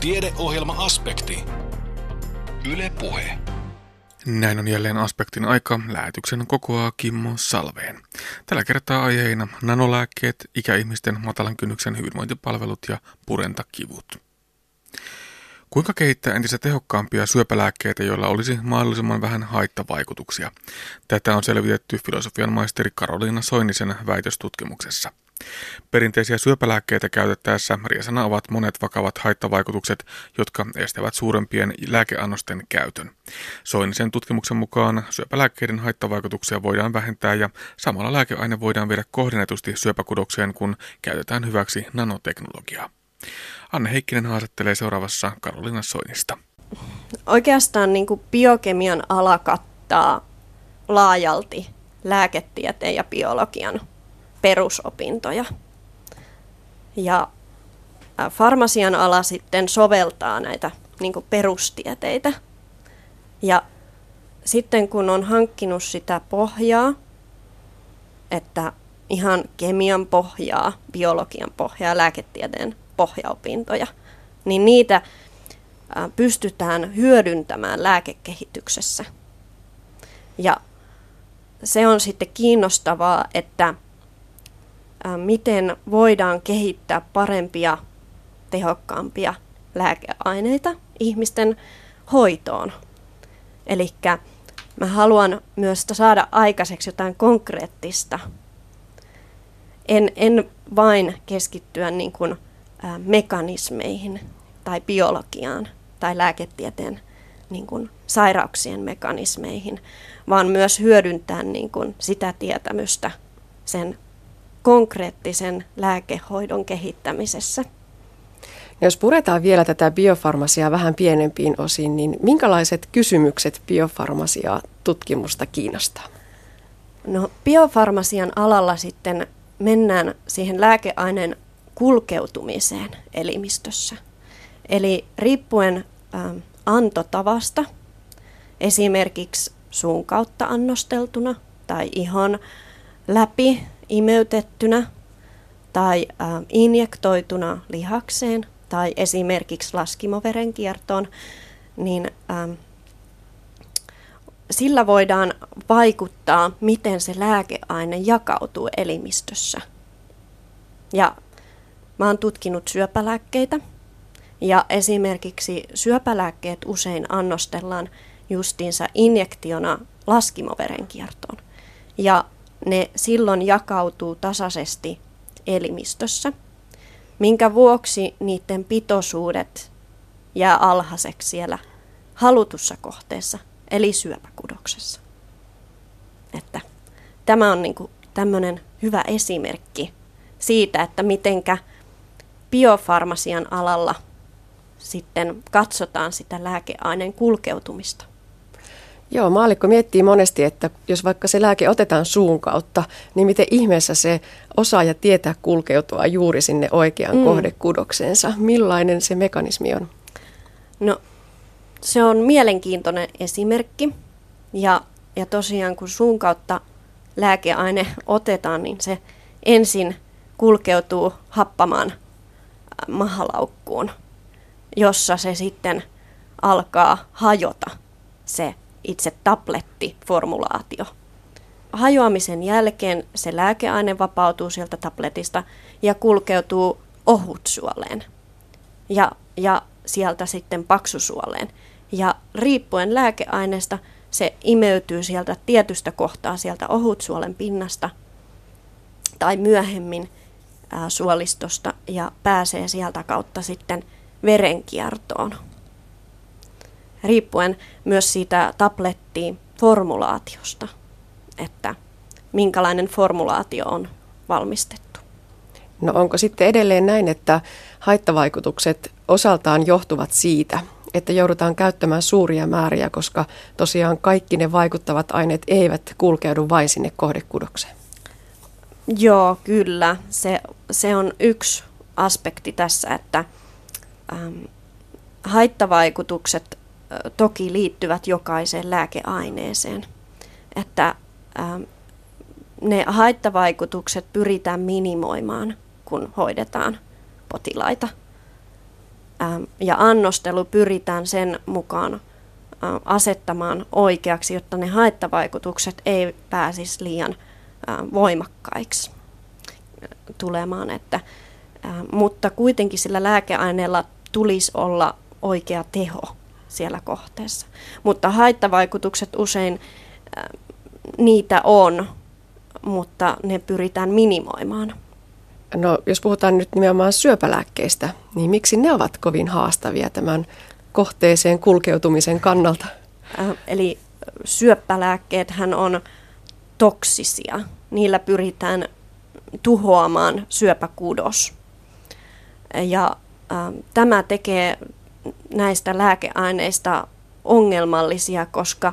Tiedeohjelma-aspekti. Yle Puhe. Näin on jälleen aspektin aika. Lähetyksen kokoaa Kimmo Salveen. Tällä kertaa aiheina nanolääkkeet, ikäihmisten matalan kynnyksen hyvinvointipalvelut ja purentakivut. Kuinka kehittää entistä tehokkaampia syöpälääkkeitä, joilla olisi mahdollisimman vähän haittavaikutuksia? Tätä on selvitetty filosofian maisteri Karoliina Soinisen väitöstutkimuksessa. Perinteisiä syöpälääkkeitä käytettäessä riesana ovat monet vakavat haittavaikutukset, jotka estävät suurempien lääkeannosten käytön. Soinisen tutkimuksen mukaan syöpälääkkeiden haittavaikutuksia voidaan vähentää ja samalla lääkeaine voidaan viedä kohdennetusti syöpäkudokseen, kun käytetään hyväksi nanoteknologiaa. Anne Heikkinen haastattelee seuraavassa Karolina Soinista. Oikeastaan niin kuin biokemian ala kattaa laajalti lääketieteen ja biologian perusopintoja. Ja farmasian ala sitten soveltaa näitä niin perustieteitä. Ja sitten kun on hankkinut sitä pohjaa, että ihan kemian pohjaa, biologian pohjaa, lääketieteen pohjaopintoja, niin niitä pystytään hyödyntämään lääkekehityksessä. Ja se on sitten kiinnostavaa, että miten voidaan kehittää parempia, tehokkaampia lääkeaineita ihmisten hoitoon. Eli mä haluan myös saada aikaiseksi jotain konkreettista. En, en vain keskittyä niin kuin, mekanismeihin tai biologiaan tai lääketieteen niin kuin, sairauksien mekanismeihin, vaan myös hyödyntää niin kuin, sitä tietämystä sen konkreettisen lääkehoidon kehittämisessä. Jos puretaan vielä tätä biofarmasiaa vähän pienempiin osiin, niin minkälaiset kysymykset biofarmasiaa tutkimusta kiinnostaa? No biofarmasian alalla sitten mennään siihen lääkeaineen kulkeutumiseen elimistössä. Eli riippuen ä, antotavasta, esimerkiksi suun kautta annosteltuna tai ihon läpi imeytettynä tai äh, injektoituna lihakseen tai esimerkiksi laskimoverenkiertoon, niin ähm, sillä voidaan vaikuttaa, miten se lääkeaine jakautuu elimistössä. Ja mä oon tutkinut syöpälääkkeitä ja esimerkiksi syöpälääkkeet usein annostellaan justiinsa injektiona laskimoverenkiertoon. Ja ne silloin jakautuu tasaisesti elimistössä, minkä vuoksi niiden pitoisuudet jää alhaiseksi siellä halutussa kohteessa, eli syöpäkudoksessa. Että tämä on niin tämmöinen hyvä esimerkki siitä, että mitenkä biofarmasian alalla sitten katsotaan sitä lääkeaineen kulkeutumista. Joo, maalikko miettii monesti, että jos vaikka se lääke otetaan suun kautta, niin miten ihmeessä se osaa ja tietää kulkeutua juuri sinne oikeaan mm. kohdekudokseensa. Millainen se mekanismi on? No, se on mielenkiintoinen esimerkki. Ja, ja tosiaan kun suun kautta lääkeaine otetaan, niin se ensin kulkeutuu happamaan mahalaukkuun, jossa se sitten alkaa hajota se itse tablettiformulaatio. Hajoamisen jälkeen se lääkeaine vapautuu sieltä tabletista ja kulkeutuu ohutsuoleen ja, ja sieltä sitten paksusuoleen. Ja riippuen lääkeaineesta se imeytyy sieltä tietystä kohtaa sieltä ohutsuolen pinnasta tai myöhemmin ää, suolistosta ja pääsee sieltä kautta sitten verenkiertoon riippuen myös siitä tablettiformulaatiosta, että minkälainen formulaatio on valmistettu. No onko sitten edelleen näin, että haittavaikutukset osaltaan johtuvat siitä, että joudutaan käyttämään suuria määriä, koska tosiaan kaikki ne vaikuttavat aineet eivät kulkeudu vain sinne kohdekudokseen? Joo, kyllä. Se, se on yksi aspekti tässä, että ähm, haittavaikutukset toki liittyvät jokaiseen lääkeaineeseen. Että ne haittavaikutukset pyritään minimoimaan, kun hoidetaan potilaita. ja annostelu pyritään sen mukaan asettamaan oikeaksi, jotta ne haittavaikutukset ei pääsisi liian voimakkaiksi tulemaan. Että, mutta kuitenkin sillä lääkeaineella tulisi olla oikea teho siellä kohteessa. Mutta haittavaikutukset usein niitä on, mutta ne pyritään minimoimaan. No, jos puhutaan nyt nimenomaan syöpälääkkeistä, niin miksi ne ovat kovin haastavia tämän kohteeseen kulkeutumisen kannalta? Äh, eli syöppälääkkeethän on toksisia. Niillä pyritään tuhoamaan syöpäkudos. Ja äh, tämä tekee näistä lääkeaineista ongelmallisia, koska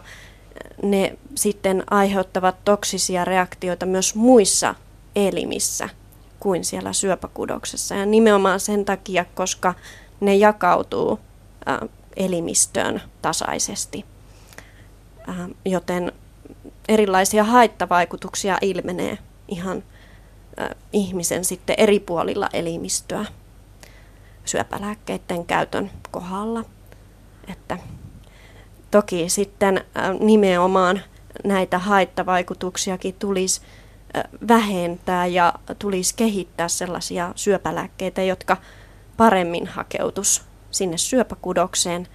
ne sitten aiheuttavat toksisia reaktioita myös muissa elimissä kuin siellä syöpäkudoksessa. Ja nimenomaan sen takia, koska ne jakautuu elimistöön tasaisesti. Joten erilaisia haittavaikutuksia ilmenee ihan ihmisen sitten eri puolilla elimistöä syöpälääkkeiden käytön kohdalla. Että toki sitten nimenomaan näitä haittavaikutuksiakin tulisi vähentää ja tulisi kehittää sellaisia syöpälääkkeitä, jotka paremmin hakeutus sinne syöpäkudokseen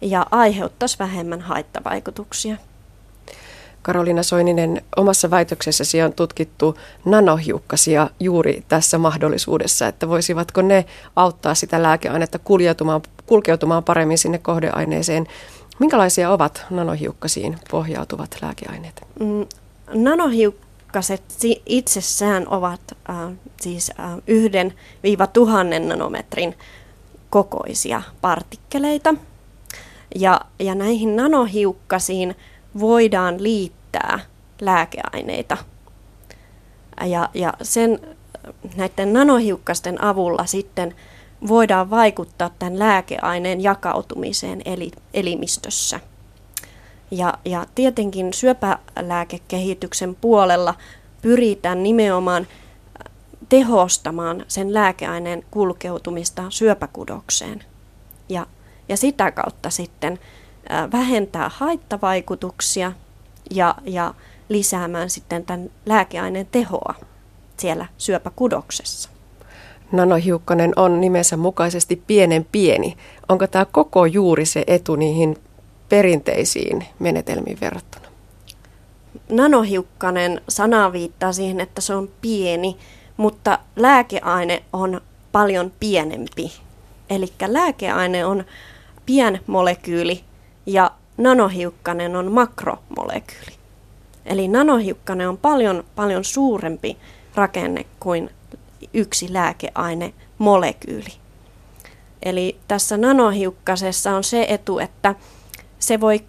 ja aiheuttaisi vähemmän haittavaikutuksia. Karolina Soininen, omassa väitöksessäsi on tutkittu nanohiukkasia juuri tässä mahdollisuudessa, että voisivatko ne auttaa sitä lääkeainetta kulkeutumaan, kulkeutumaan paremmin sinne kohdeaineeseen. Minkälaisia ovat nanohiukkasiin pohjautuvat lääkeaineet? Mm, nanohiukkaset itsessään ovat äh, siis äh, yhden viiva tuhannen nanometrin kokoisia partikkeleita. Ja, ja näihin nanohiukkasiin voidaan liittää lääkeaineita. Ja, ja sen, näiden nanohiukkasten avulla sitten voidaan vaikuttaa tämän lääkeaineen jakautumiseen eli, elimistössä. Ja, ja tietenkin syöpälääkekehityksen puolella pyritään nimenomaan tehostamaan sen lääkeaineen kulkeutumista syöpäkudokseen ja, ja sitä kautta sitten vähentää haittavaikutuksia ja, ja lisäämään sitten tämän lääkeaineen tehoa siellä syöpäkudoksessa. Nanohiukkanen on nimensä mukaisesti pienen pieni. Onko tämä koko juuri se etu niihin perinteisiin menetelmiin verrattuna? Nanohiukkanen sana viittaa siihen, että se on pieni, mutta lääkeaine on paljon pienempi. Eli lääkeaine on pienmolekyyli ja nanohiukkanen on makromolekyyli. Eli nanohiukkanen on paljon, paljon suurempi rakenne kuin yksi lääkeaine molekyyli. Eli tässä nanohiukkasessa on se etu, että se voi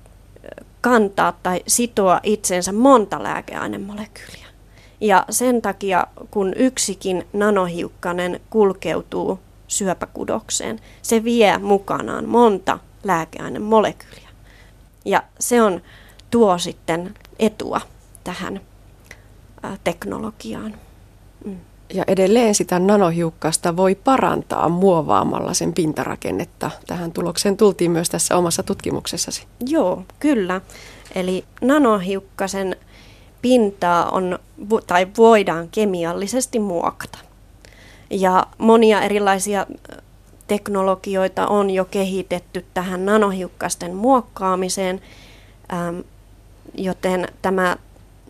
kantaa tai sitoa itsensä monta lääkeainemolekyyliä. Ja sen takia, kun yksikin nanohiukkanen kulkeutuu syöpäkudokseen, se vie mukanaan monta lääkeainemolekyyliä. Ja se on tuo sitten etua tähän teknologiaan. Mm. Ja edelleen sitä nanohiukkasta voi parantaa muovaamalla sen pintarakennetta. Tähän tulokseen tultiin myös tässä omassa tutkimuksessasi. Joo, kyllä. Eli nanohiukkasen pintaa on, tai voidaan kemiallisesti muokata. Ja monia erilaisia teknologioita on jo kehitetty tähän nanohiukkasten muokkaamiseen, joten tämä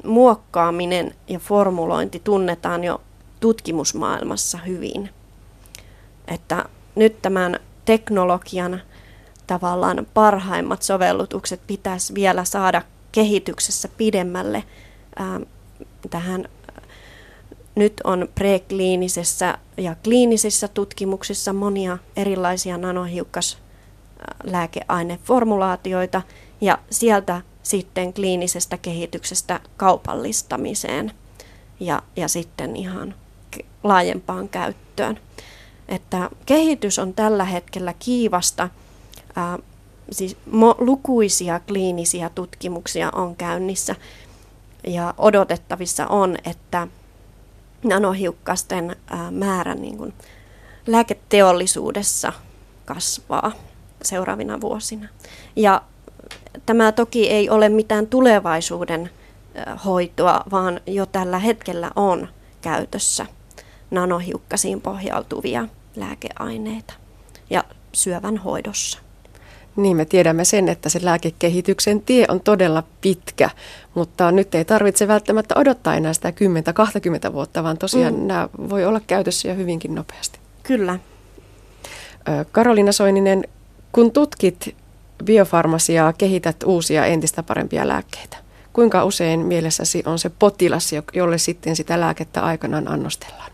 muokkaaminen ja formulointi tunnetaan jo tutkimusmaailmassa hyvin. Että nyt tämän teknologian tavallaan parhaimmat sovellutukset pitäisi vielä saada kehityksessä pidemmälle tähän nyt on prekliinisessä ja kliinisissä tutkimuksissa monia erilaisia nanohiukkaslääkeaineformulaatioita ja sieltä sitten kliinisestä kehityksestä kaupallistamiseen ja, ja sitten ihan laajempaan käyttöön. Että kehitys on tällä hetkellä kiivasta. Ää, siis mo, lukuisia kliinisiä tutkimuksia on käynnissä ja odotettavissa on, että nanohiukkasten määrä niin kuin lääketeollisuudessa kasvaa seuraavina vuosina. Ja tämä toki ei ole mitään tulevaisuuden hoitoa, vaan jo tällä hetkellä on käytössä nanohiukkasiin pohjautuvia lääkeaineita ja syövän hoidossa. Niin, me tiedämme sen, että se lääkekehityksen tie on todella pitkä, mutta nyt ei tarvitse välttämättä odottaa enää sitä 10-20 vuotta, vaan tosiaan mm. nämä voi olla käytössä jo hyvinkin nopeasti. Kyllä. Karolina Soininen, kun tutkit biofarmasiaa, kehität uusia entistä parempia lääkkeitä. Kuinka usein mielessäsi on se potilas, jolle sitten sitä lääkettä aikanaan annostellaan?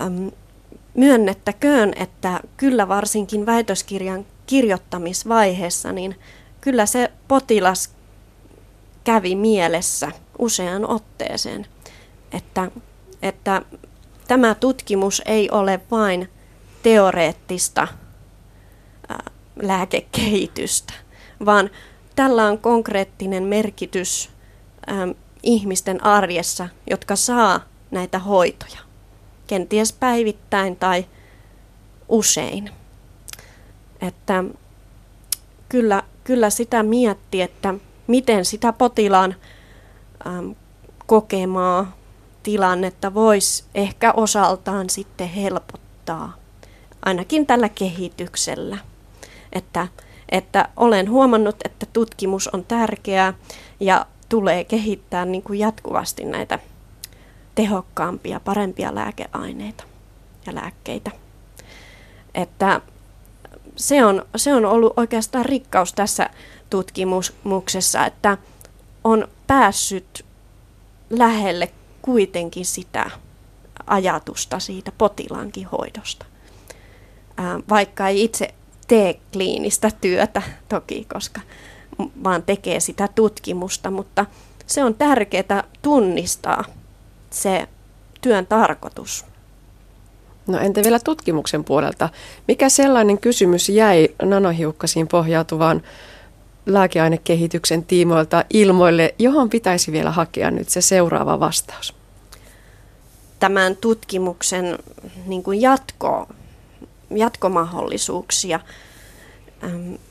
Ähm, myönnettäköön, että kyllä varsinkin väitöskirjan kirjoittamisvaiheessa, niin kyllä se potilas kävi mielessä usean otteeseen, että, että tämä tutkimus ei ole vain teoreettista ää, lääkekehitystä, vaan tällä on konkreettinen merkitys ää, ihmisten arjessa, jotka saa näitä hoitoja, kenties päivittäin tai usein. Että kyllä, kyllä sitä mietti, että miten sitä potilaan äm, kokemaa tilannetta voisi ehkä osaltaan sitten helpottaa, ainakin tällä kehityksellä. Että, että olen huomannut, että tutkimus on tärkeää ja tulee kehittää niin kuin jatkuvasti näitä tehokkaampia, parempia lääkeaineita ja lääkkeitä. Että se on, se on ollut oikeastaan rikkaus tässä tutkimuksessa, että on päässyt lähelle kuitenkin sitä ajatusta siitä potilaankin hoidosta. Vaikka ei itse tee kliinistä työtä toki, koska vaan tekee sitä tutkimusta, mutta se on tärkeää tunnistaa se työn tarkoitus. No entä vielä tutkimuksen puolelta? Mikä sellainen kysymys jäi nanohiukkasiin pohjautuvaan lääkeainekehityksen tiimoilta ilmoille, johon pitäisi vielä hakea nyt se seuraava vastaus? Tämän tutkimuksen niin kuin jatko, jatkomahdollisuuksia.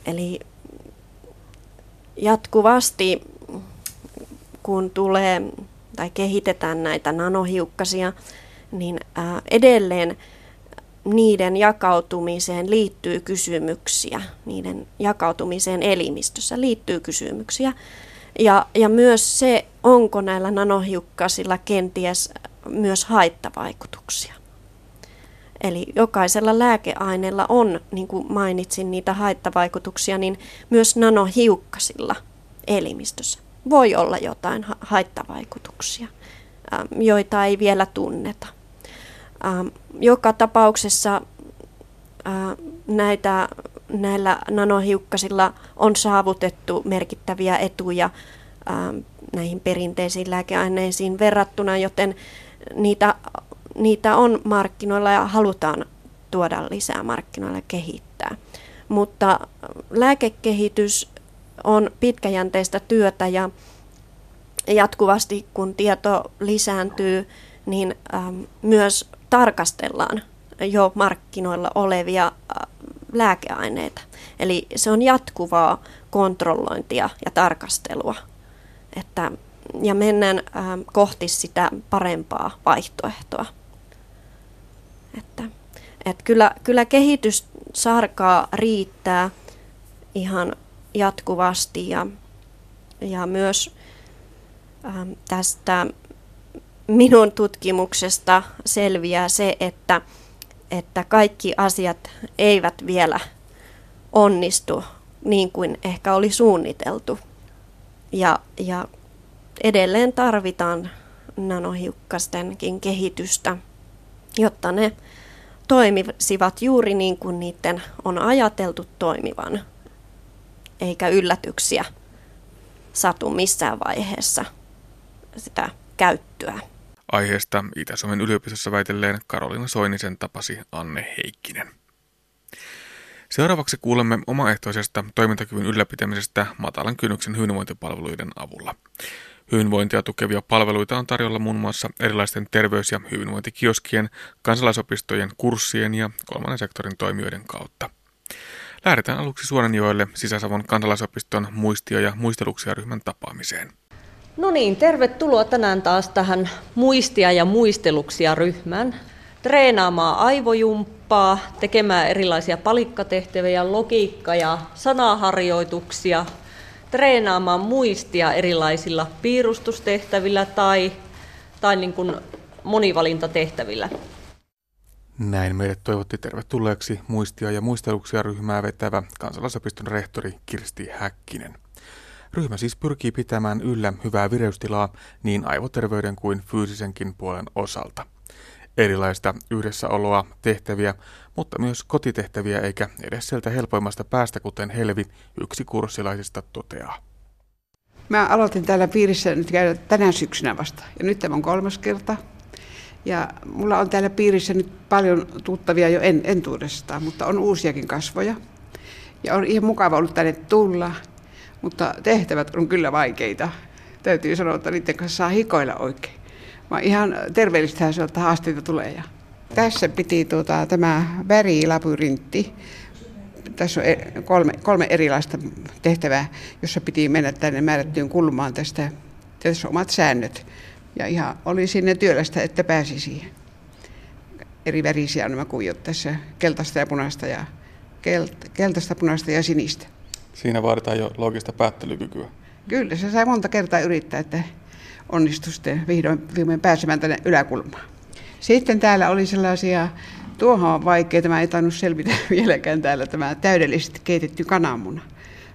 Eli jatkuvasti, kun tulee tai kehitetään näitä nanohiukkasia, niin edelleen niiden jakautumiseen liittyy kysymyksiä, niiden jakautumiseen elimistössä liittyy kysymyksiä. Ja, ja myös se, onko näillä nanohiukkasilla kenties myös haittavaikutuksia. Eli jokaisella lääkeaineella on, niin kuin mainitsin, niitä haittavaikutuksia, niin myös nanohiukkasilla elimistössä voi olla jotain haittavaikutuksia, joita ei vielä tunneta. Ähm, joka tapauksessa äh, näitä, näillä nanohiukkasilla on saavutettu merkittäviä etuja ähm, näihin perinteisiin lääkeaineisiin verrattuna, joten niitä, niitä on markkinoilla ja halutaan tuoda lisää markkinoille kehittää. Mutta lääkekehitys on pitkäjänteistä työtä ja jatkuvasti kun tieto lisääntyy, niin ähm, myös tarkastellaan jo markkinoilla olevia äh, lääkeaineita. Eli se on jatkuvaa kontrollointia ja tarkastelua. Että, ja mennään äh, kohti sitä parempaa vaihtoehtoa. Että, et kyllä, kyllä kehityssarkaa riittää ihan jatkuvasti ja, ja myös äh, tästä minun tutkimuksesta selviää se, että, että kaikki asiat eivät vielä onnistu niin kuin ehkä oli suunniteltu. Ja, ja edelleen tarvitaan nanohiukkastenkin kehitystä, jotta ne toimisivat juuri niin kuin niiden on ajateltu toimivan, eikä yllätyksiä satu missään vaiheessa sitä käyttöä. Aiheesta Itä-Suomen yliopistossa väitelleen Karolina Soinisen tapasi Anne Heikkinen. Seuraavaksi kuulemme omaehtoisesta toimintakyvyn ylläpitämisestä matalan kynnyksen hyvinvointipalveluiden avulla. Hyvinvointia tukevia palveluita on tarjolla muun muassa erilaisten terveys- ja hyvinvointikioskien, kansalaisopistojen, kurssien ja kolmannen sektorin toimijoiden kautta. Lähdetään aluksi Suonenjoelle Sisäsavon kansalaisopiston muistia- ja muisteluksia ryhmän tapaamiseen. No niin, tervetuloa tänään taas tähän muistia ja muisteluksia ryhmään. Treenaamaan aivojumppaa, tekemään erilaisia palikkatehtäviä, logiikka- ja sanaharjoituksia, treenaamaan muistia erilaisilla piirustustehtävillä tai, tai niin kuin monivalintatehtävillä. Näin meidät toivotti tervetulleeksi muistia ja muisteluksia ryhmää vetävä kansalaisopiston rehtori Kirsti Häkkinen. Ryhmä siis pyrkii pitämään yllä hyvää vireystilaa niin aivoterveyden kuin fyysisenkin puolen osalta. Erilaista yhdessäoloa, tehtäviä, mutta myös kotitehtäviä eikä edes sieltä helpoimmasta päästä, kuten Helvi yksi kurssilaisista toteaa. Mä aloitin täällä piirissä nyt käydä tänä syksynä vasta. Ja nyt tämä on kolmas kerta. Ja mulla on täällä piirissä nyt paljon tuttavia jo en, entuudestaan, mutta on uusiakin kasvoja. Ja on ihan mukava ollut tänne tulla, mutta tehtävät on kyllä vaikeita. Täytyy sanoa, että niiden kanssa saa hikoilla oikein. Mä ihan terveellistähän se, että haasteita tulee. Ja tässä piti tuota, tämä värilabyrintti. Tässä on e- kolme, kolme erilaista tehtävää, jossa piti mennä tänne määrättyyn kulmaan tästä. Tässä on omat säännöt. Ja ihan oli sinne työlästä, että pääsi siihen. Eri värisiä on nämä kuviot tässä, keltaista ja punaista ja kelt, keltaista, punaista ja sinistä. Siinä vaaditaan jo logista päättelykykyä. Kyllä, se sai monta kertaa yrittää, että onnistui sitten vihdoin viimein pääsemään tänne yläkulmaan. Sitten täällä oli sellaisia, tuohon on vaikea, tämä ei tainnut selvitä vieläkään täällä, tämä täydellisesti keitetty kananmuna.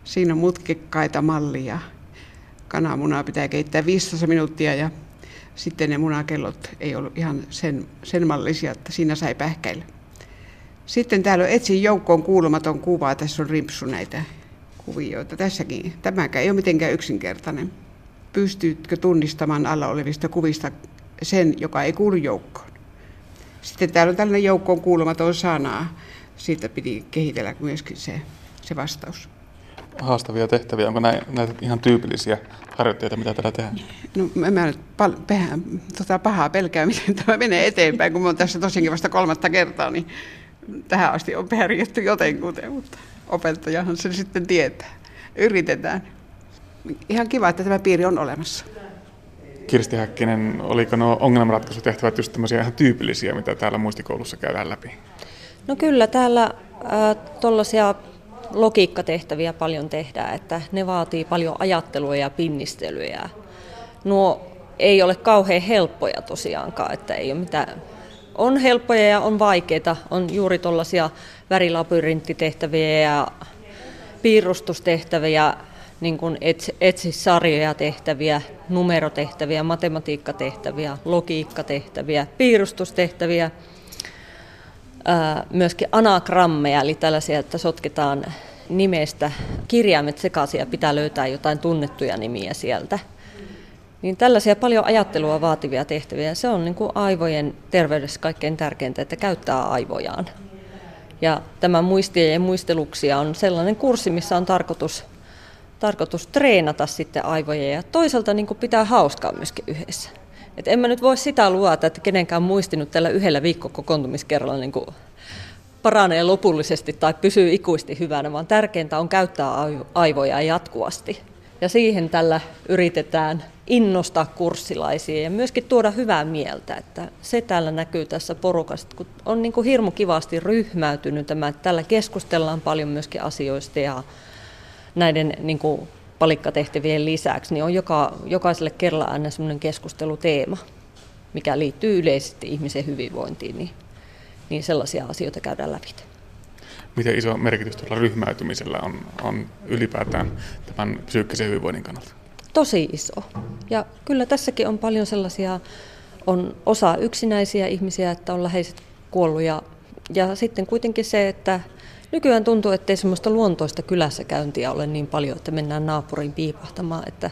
Siinä on mutkikkaita mallia. Kananmunaa pitää keittää 15 minuuttia ja sitten ne munakellot ei ollut ihan sen, sen mallisia, että siinä sai pähkäillä. Sitten täällä on etsin joukkoon kuulumaton kuva, tässä on rimpsu näitä kuvioita. Tässäkin, tämäkään ei ole mitenkään yksinkertainen. Pystytkö tunnistamaan alla olevista kuvista sen, joka ei kuulu joukkoon? Sitten täällä on tällainen joukkoon kuulumaton sana. Siitä piti kehitellä myöskin se, se vastaus. Haastavia tehtäviä. Onko näin, näitä ihan tyypillisiä harjoitteita, mitä täällä tehdään? No mä nyt pal- pehä, tota pahaa pelkää, miten tämä menee eteenpäin, kun mä oon tässä tosiaankin vasta kolmatta kertaa, niin tähän asti on pärjätty jotenkuten, mutta opettajahan se sitten tietää. Yritetään. Ihan kiva, että tämä piiri on olemassa. Kirsti Häkkinen, oliko nuo ongelmanratkaisutehtävät just tämmöisiä ihan tyypillisiä, mitä täällä muistikoulussa käydään läpi? No kyllä täällä äh, tuollaisia logiikkatehtäviä paljon tehdään, että ne vaatii paljon ajattelua ja pinnistelyä. Nuo ei ole kauhean helppoja tosiaankaan, että ei ole mitään on helppoja ja on vaikeita. On juuri tuollaisia värilabyrinttitehtäviä ja piirustustehtäviä, niin kuin etsi sarjoja tehtäviä, numerotehtäviä, matematiikkatehtäviä, logiikkatehtäviä, piirustustehtäviä, myöskin anagrammeja, eli tällaisia, että sotketaan nimestä kirjaimet sekaisin ja pitää löytää jotain tunnettuja nimiä sieltä. Niin tällaisia paljon ajattelua vaativia tehtäviä, se on niin kuin aivojen terveydessä kaikkein tärkeintä, että käyttää aivojaan. Ja tämä muistia ja muisteluksia on sellainen kurssi, missä on tarkoitus, tarkoitus treenata sitten aivoja ja toisaalta niin kuin pitää hauskaa myöskin yhdessä. Et en mä nyt voi sitä luota, että kenenkään muistinut tällä yhdellä viikkokokoontumiskerralla niin kuin paranee lopullisesti tai pysyy ikuisesti hyvänä, vaan tärkeintä on käyttää aivoja jatkuvasti. Ja siihen tällä yritetään innostaa kurssilaisia ja myöskin tuoda hyvää mieltä. Että se täällä näkyy tässä porukassa, kun on niin kuin hirmu kivasti ryhmäytynyt tämä, että tällä keskustellaan paljon myöskin asioista ja näiden niin kuin palikkatehtävien lisäksi, niin on joka, jokaiselle kerralla aina semmoinen keskusteluteema, mikä liittyy yleisesti ihmisen hyvinvointiin, niin, niin sellaisia asioita käydään läpi miten iso merkitys tuolla ryhmäytymisellä on, on ylipäätään tämän psyykkisen hyvinvoinnin kannalta? Tosi iso. Ja kyllä tässäkin on paljon sellaisia, on osa yksinäisiä ihmisiä, että on läheiset kuollut ja, ja sitten kuitenkin se, että nykyään tuntuu, että ei semmoista luontoista kylässä käyntiä ole niin paljon, että mennään naapuriin piipahtamaan, että,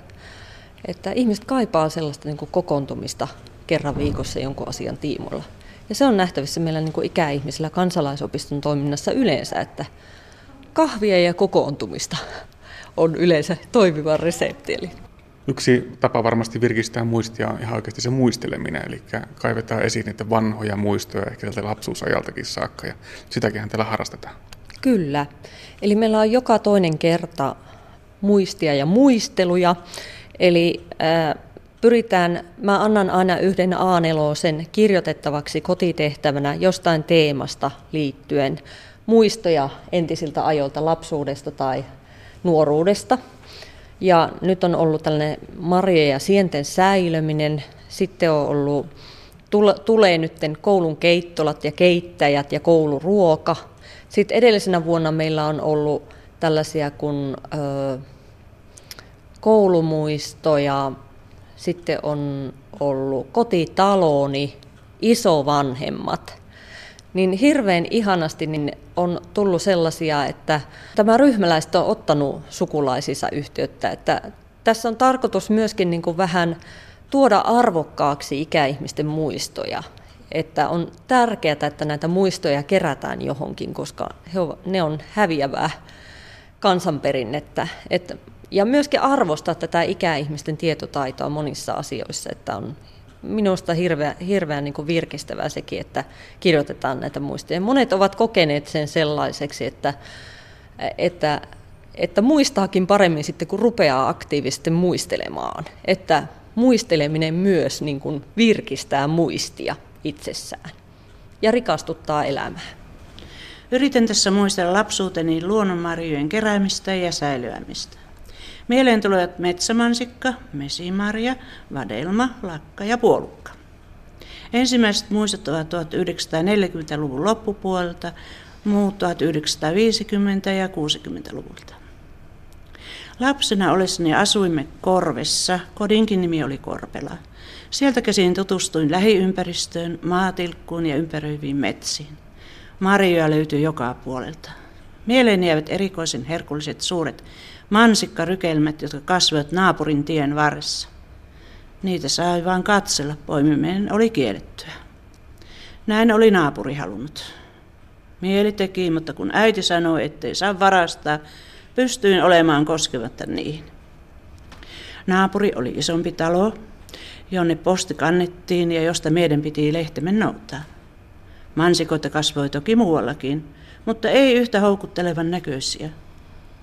että ihmiset kaipaa sellaista niin kokoontumista kerran viikossa jonkun asian tiimoilla. Ja se on nähtävissä meillä niin kuin ikäihmisillä kansalaisopiston toiminnassa yleensä, että kahvia ja kokoontumista on yleensä toimiva resepti. Eli Yksi tapa varmasti virkistää muistia on ihan oikeasti se muisteleminen, eli kaivetaan esiin niitä vanhoja muistoja, ehkä sieltä lapsuusajaltakin saakka, ja sitäkin teillä harrastetaan. Kyllä. Eli meillä on joka toinen kerta muistia ja muisteluja, eli äh, pyritään, mä annan aina yhden a sen kirjoitettavaksi kotitehtävänä jostain teemasta liittyen muistoja entisiltä ajoilta lapsuudesta tai nuoruudesta. Ja nyt on ollut tällainen marjojen ja sienten säilöminen, sitten on ollut, tulee nyt koulun keittolat ja keittäjät ja kouluruoka. Sitten edellisenä vuonna meillä on ollut tällaisia kuin ö, koulumuistoja, sitten on ollut kotitaloni, isovanhemmat. Niin hirveän ihanasti niin on tullut sellaisia, että tämä ryhmäläistä on ottanut sukulaisissa yhteyttä. Että tässä on tarkoitus myöskin niin kuin vähän tuoda arvokkaaksi ikäihmisten muistoja. Että on tärkeää, että näitä muistoja kerätään johonkin, koska ne on häviävää kansanperinnettä. Että ja myöskin arvostaa tätä ikäihmisten tietotaitoa monissa asioissa, että on minusta hirveän, hirveän niin virkistävää sekin, että kirjoitetaan näitä muistoja. Monet ovat kokeneet sen sellaiseksi, että, että, että muistaakin paremmin sitten, kun rupeaa aktiivisesti muistelemaan. Että muisteleminen myös niin kuin virkistää muistia itsessään ja rikastuttaa elämää. Yritän tässä muistella lapsuuteni luonnonmarjojen keräämistä ja säilyämistä. Mieleen tulevat metsämansikka, mesimarja, vadelma, lakka ja puolukka. Ensimmäiset muistot ovat 1940-luvun loppupuolelta, muut 1950- ja 60-luvulta. Lapsena ollessani asuimme Korvessa, kodinkin nimi oli Korpela. Sieltä käsin tutustuin lähiympäristöön, maatilkkuun ja ympäröiviin metsiin. Marjoja löytyi joka puolelta. Mieleen jäävät erikoisen herkulliset suuret mansikkarykelmät, jotka kasvoivat naapurin tien varressa. Niitä sai vain katsella, poimiminen oli kiellettyä. Näin oli naapuri halunnut. Mieli teki, mutta kun äiti sanoi, ettei saa varastaa, pystyin olemaan koskematta niihin. Naapuri oli isompi talo, jonne posti kannettiin ja josta meidän piti lehtemme noutaa. Mansikoita kasvoi toki muuallakin, mutta ei yhtä houkuttelevan näköisiä.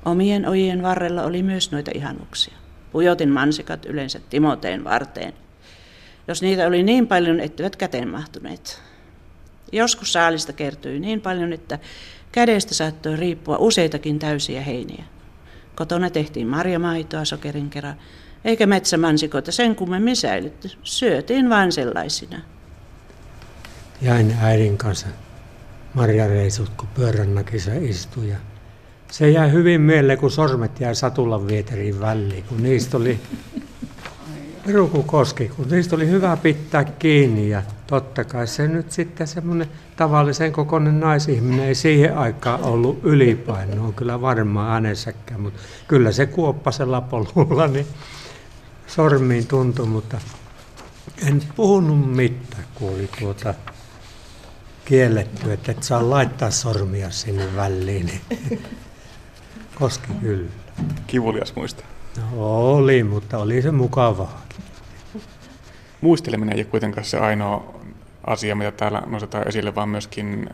Omien ojien varrella oli myös noita ihanuksia. Pujotin mansikat yleensä Timoteen varteen, jos niitä oli niin paljon, etteivät käteen mahtuneet. Joskus saalista kertyi niin paljon, että kädestä saattoi riippua useitakin täysiä heiniä. Kotona tehtiin marjamaitoa sokerin kerran, eikä metsämansikoita sen kummemmin säilytty. Syötiin vain sellaisina. Jäin äidin kanssa marjareisut, kun pyöränäkissä istui ja se jäi hyvin mieleen, kun sormet jäi satulan vieteriin väliin, kun niistä oli rukukoski, kun niistä oli hyvä pitää kiinni ja totta kai se nyt sitten semmoinen tavallisen kokoinen naisihminen ei siihen aikaan ollut ylipaino, on kyllä varmaan äänensäkään, mutta kyllä se kuoppasella polulla niin sormiin tuntui, mutta en puhunut mitään, kun oli tuota kielletty, että et saa laittaa sormia sinne väliin. Niin Koski kyllä. Kivulias muista. No, oli, mutta oli se mukavaa. Muisteleminen ei ole kuitenkaan se ainoa asia, mitä täällä nostetaan esille, vaan myöskin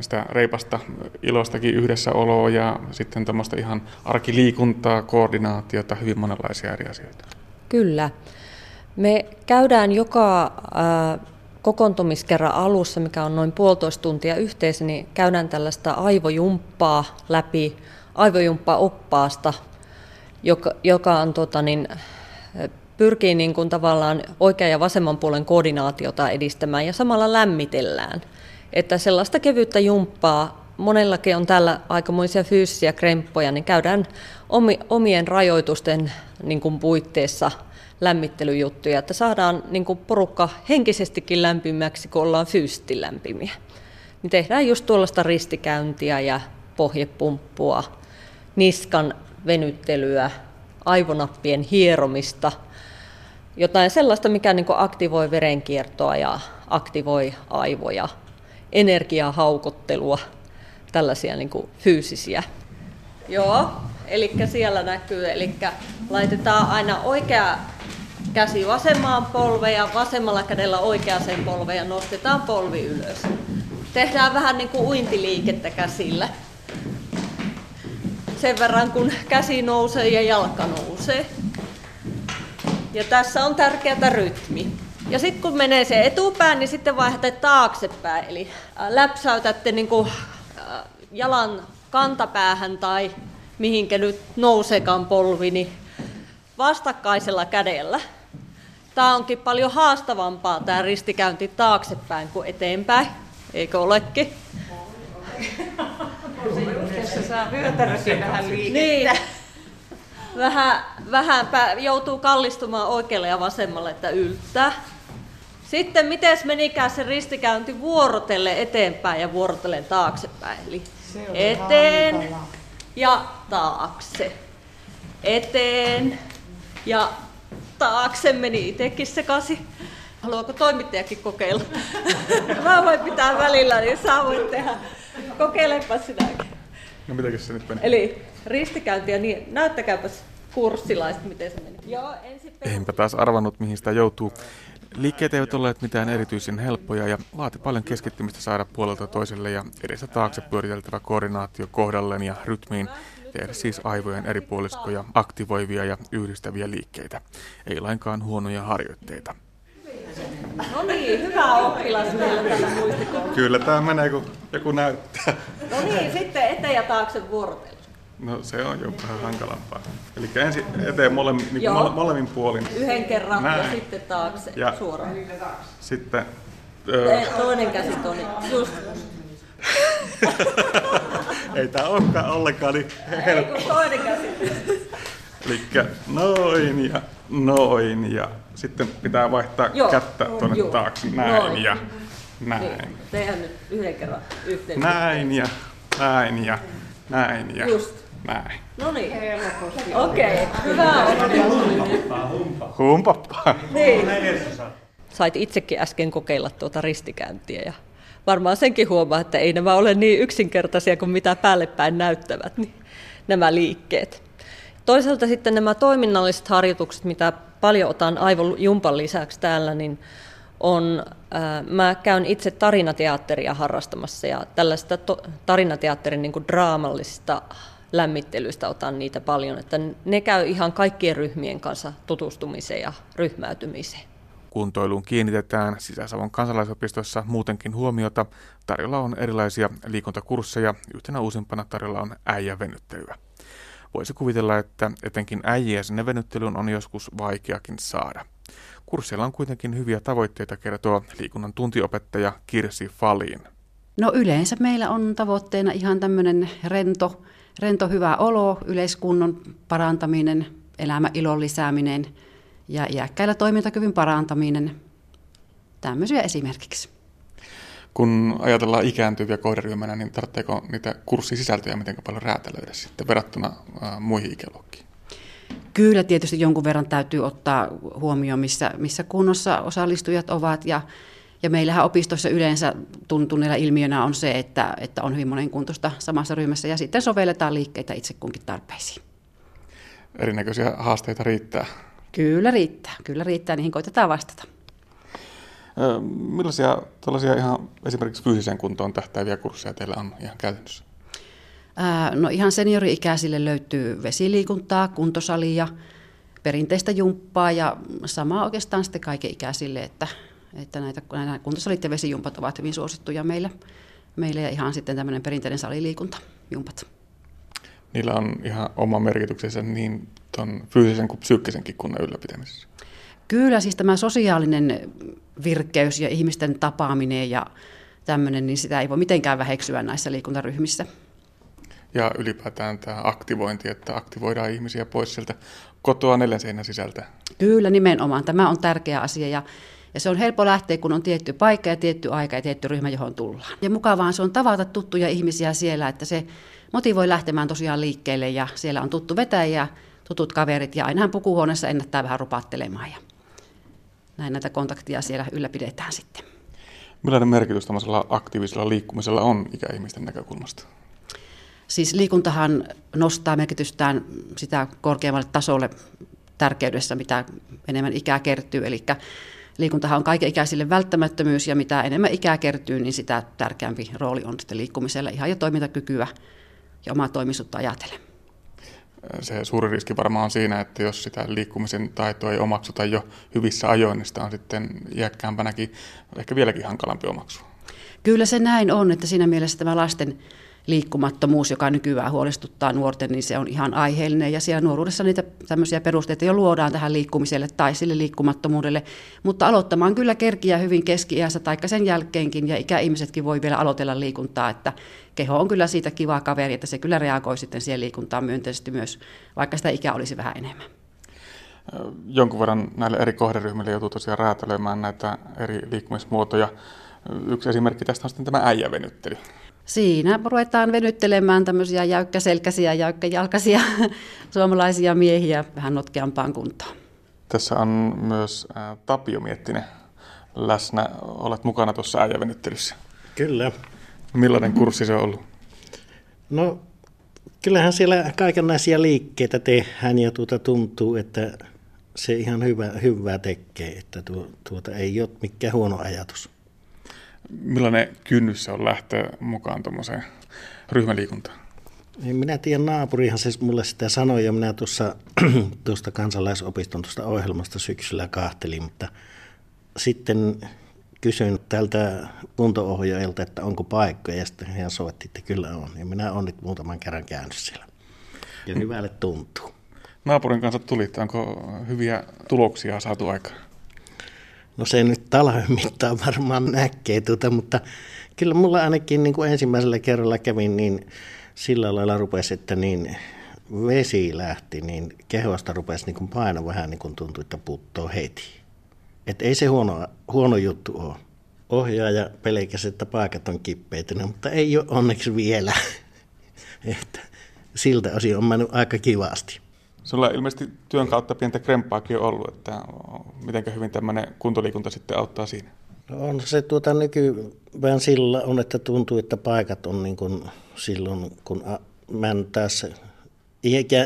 sitä reipasta ilostakin yhdessäoloa ja sitten tämmöistä ihan arkiliikuntaa, koordinaatiota, hyvin monenlaisia eri asioita. Kyllä. Me käydään joka äh, kokoontumiskerran alussa, mikä on noin puolitoista tuntia yhteensä, niin käydään tällaista aivojumppaa läpi aivojumppa-oppaasta, joka, joka on, tota, niin, pyrkii niin kuin tavallaan oikean ja vasemman puolen koordinaatiota edistämään ja samalla lämmitellään. Että sellaista kevyttä jumppaa, monellakin on täällä aikamoisia fyysisiä kremppoja, niin käydään omien rajoitusten niin kuin puitteissa lämmittelyjuttuja, että saadaan niin kuin porukka henkisestikin lämpimäksi, kun ollaan fyysisesti lämpimiä. Niin tehdään just tuollaista ristikäyntiä ja pohjepumppua, niskan venyttelyä, aivonappien hieromista, jotain sellaista, mikä niin aktivoi verenkiertoa ja aktivoi aivoja, energiahaukottelua, tällaisia niin fyysisiä. Joo, eli siellä näkyy, eli laitetaan aina oikea käsi vasemmaan polveen ja vasemmalla kädellä oikeaan polveen ja nostetaan polvi ylös. Tehdään vähän niin kuin uintiliikettä käsillä. Sen verran kun käsi nousee ja jalka nousee. Ja tässä on tärkeää rytmi. Ja sitten kun menee se etupään, niin sitten vaihdatte taaksepäin. Eli läpsäytätte niin kuin jalan kantapäähän tai mihinkä nyt nouseekaan polvi, niin vastakkaisella kädellä. Tämä onkin paljon haastavampaa tämä ristikäynti taaksepäin kuin eteenpäin, eikö olekin? Tässä saa vyötärökin vähän liikettä. Niin. Vähän, vähän joutuu kallistumaan oikealle ja vasemmalle, että yltää. Sitten miten menikään se ristikäynti vuorotelle eteenpäin ja vuorotellen taaksepäin. Eli eteen ja taakse. Eteen ja taakse meni itsekin sekaisin. Haluaako toimittajakin kokeilla? Mä voin pitää välillä, niin sä voit tehdä. Kokeilepa sinäkin. No mitäkös se nyt meni? Eli ristikäyntiä, niin näyttäkääpäs kurssilaiset, miten se meni. Joo, ensin Enpä taas arvannut, mihin sitä joutuu. Liikkeet eivät olleet mitään erityisen helppoja ja vaati paljon keskittymistä saada puolelta toiselle ja edessä taakse pyöriteltävä koordinaatio kohdalleen ja rytmiin tehdä siis aivojen eri puoliskoja aktivoivia ja yhdistäviä liikkeitä. Ei lainkaan huonoja harjoitteita. No niin, hyvä oppilas meillä tällä muistikoululla. Kyllä tämä menee, kun joku näyttää. No niin, sitten eteen ja taakse vuorotella. No se on jo vähän hankalampaa. Eli ensin eteen molemmin, niin mole, molemmin puolin. Yhden kerran Näin. ja sitten taakse ja suoraan. Sitten... Öö... Toinen käsi Toni, just. Ei tää olekaan ollenkaan niin helppoa. Ei kun toinen käsi. Eli noin ja noin ja sitten pitää vaihtaa Joo. kättä tuonne Joo. taakse. Näin noin. ja näin. Niin. Tehdään nyt yhden kerran yhteen. Näin ja näin ja näin ja Just. näin. No niin. Okei, okay. hyvä Humppa. Humppa. Niin. Sait itsekin äsken kokeilla tuota ristikäyntiä ja varmaan senkin huomaa, että ei nämä ole niin yksinkertaisia kuin mitä päälle päin näyttävät, niin nämä liikkeet. Toisaalta sitten nämä toiminnalliset harjoitukset, mitä paljon otan aivojumpan lisäksi täällä, niin on, äh, mä käyn itse tarinateatteria harrastamassa ja tällaista to, tarinateatterin niin kuin draamallista lämmittelystä otan niitä paljon, että ne käy ihan kaikkien ryhmien kanssa tutustumiseen ja ryhmäytymiseen. Kuntoiluun kiinnitetään Sisä-Savon kansalaisopistossa muutenkin huomiota. Tarjolla on erilaisia liikuntakursseja, yhtenä uusimpana tarjolla on äijävenyttelyä. Voisi kuvitella, että etenkin äijiä sinne venyttelyyn on joskus vaikeakin saada. Kurssilla on kuitenkin hyviä tavoitteita, kertoo liikunnan tuntiopettaja Kirsi Falin. No yleensä meillä on tavoitteena ihan tämmöinen rento, rento hyvä olo, yleiskunnon parantaminen, elämäilon lisääminen ja iäkkäillä toimintakyvyn parantaminen. Tämmöisiä esimerkiksi. Kun ajatellaan ikääntyviä kohderyhmänä, niin tarvitseeko niitä kurssisisältöjä miten paljon räätälöidä sitten verrattuna muihin ikäluokkiin? Kyllä tietysti jonkun verran täytyy ottaa huomioon, missä, missä kunnossa osallistujat ovat ja, ja meillähän opistossa yleensä tuntuneella ilmiönä on se, että, että on hyvin monen kuntosta samassa ryhmässä ja sitten sovelletaan liikkeitä itse kunkin tarpeisiin. Erinäköisiä haasteita riittää? Kyllä riittää, kyllä riittää, niihin koitetaan vastata. Millaisia tällaisia ihan esimerkiksi fyysiseen kuntoon tähtääviä kursseja teillä on ihan käytännössä? No ihan seniori-ikäisille löytyy vesiliikuntaa, kuntosalia, perinteistä jumppaa ja sama oikeastaan sitten kaiken ikäisille, että, että näitä, näitä kuntosalit ja vesijumpat ovat hyvin suosittuja meillä, meillä ja ihan sitten tämmöinen perinteinen saliliikunta, jumpat. Niillä on ihan oma merkityksensä niin ton fyysisen kuin psyykkisenkin kunnan ylläpitämisessä. Kyllä, siis tämä sosiaalinen virkeys ja ihmisten tapaaminen ja tämmöinen, niin sitä ei voi mitenkään väheksyä näissä liikuntaryhmissä ja ylipäätään tämä aktivointi, että aktivoidaan ihmisiä pois sieltä kotoa neljän seinän sisältä. Kyllä, nimenomaan. Tämä on tärkeä asia ja, ja se on helppo lähteä, kun on tietty paikka ja tietty aika ja tietty ryhmä, johon tullaan. Ja mukavaa se on tavata tuttuja ihmisiä siellä, että se motivoi lähtemään tosiaan liikkeelle ja siellä on tuttu vetäjä, tutut kaverit ja ainahan pukuhuoneessa ennättää vähän rupattelemaan ja näin näitä kontaktia siellä ylläpidetään sitten. Millainen merkitys tämmöisellä aktiivisella liikkumisella on ikäihmisten näkökulmasta? Siis liikuntahan nostaa merkitystään sitä korkeammalle tasolle tärkeydessä, mitä enemmän ikää kertyy. Eli liikuntahan on kaiken ikäisille välttämättömyys ja mitä enemmän ikää kertyy, niin sitä tärkeämpi rooli on sitten liikkumisella ihan jo toimintakykyä ja omaa toimisuutta ajatellen. Se suuri riski varmaan on siinä, että jos sitä liikkumisen taitoa ei omaksuta jo hyvissä ajoin, niin sitä on sitten iäkkäämpänäkin ehkä vieläkin hankalampi omaksua. Kyllä se näin on, että siinä mielessä tämä lasten liikkumattomuus, joka nykyään huolestuttaa nuorten, niin se on ihan aiheellinen. Ja siellä nuoruudessa niitä tämmöisiä perusteita jo luodaan tähän liikkumiselle tai sille liikkumattomuudelle. Mutta aloittamaan kyllä kerkiä hyvin keski-iässä tai sen jälkeenkin, ja ikäihmisetkin voi vielä aloitella liikuntaa, että keho on kyllä siitä kiva kaveri, että se kyllä reagoi sitten siihen liikuntaan myönteisesti myös, vaikka sitä ikä olisi vähän enemmän. Jonkun verran näille eri kohderyhmille joutuu tosiaan räätälöimään näitä eri liikkumismuotoja. Yksi esimerkki tästä on sitten tämä äijävenyttely. Siinä ruvetaan venyttelemään tämmöisiä jäykkäselkäisiä, jäykkäjalkaisia suomalaisia miehiä vähän notkeampaan kuntoon. Tässä on myös Tapio Miettinen läsnä. Olet mukana tuossa äijävenyttelyssä. Kyllä. Millainen kurssi se on ollut? No, kyllähän siellä kaikenlaisia liikkeitä tehdään ja tuota tuntuu, että se ihan hyvä, hyvää tekee, että tuota ei ole mikään huono ajatus. Millainen kynnys se on lähteä mukaan tuommoiseen ryhmäliikuntaan? En minä tiedä, naapurihan se mulle sitä sanoi ja minä tuossa, tuosta kansalaisopiston tuosta ohjelmasta syksyllä kahtelin, mutta sitten kysyin tältä kuntoohjaajalta, että onko paikkoja ja sitten hän soitti, että kyllä on. Ja minä olen nyt muutaman kerran käynyt siellä. Ja hyvälle tuntuu. Naapurin kanssa tuli, onko hyviä tuloksia saatu aikaan? No se nyt talven mittaan varmaan näkee, tuota, mutta kyllä mulla ainakin niin kuin ensimmäisellä kerralla kävin niin sillä lailla rupesi, että niin vesi lähti, niin kehosta rupesi niin kuin paino vähän niin kuin tuntui, että puttoo heti. Et ei se huono, huono juttu ole. Ohjaaja pelkäsi, että paikat on kippeitä, mutta ei ole onneksi vielä. että siltä osin on mennyt aika kivasti. Sulla ilmeisesti työn kautta pientä krempaakin on ollut, että miten hyvin tämmöinen kuntoliikunta sitten auttaa siinä? No on se tuota nykyään sillä on, että tuntuu, että paikat on niin kuin silloin, kun mä tässä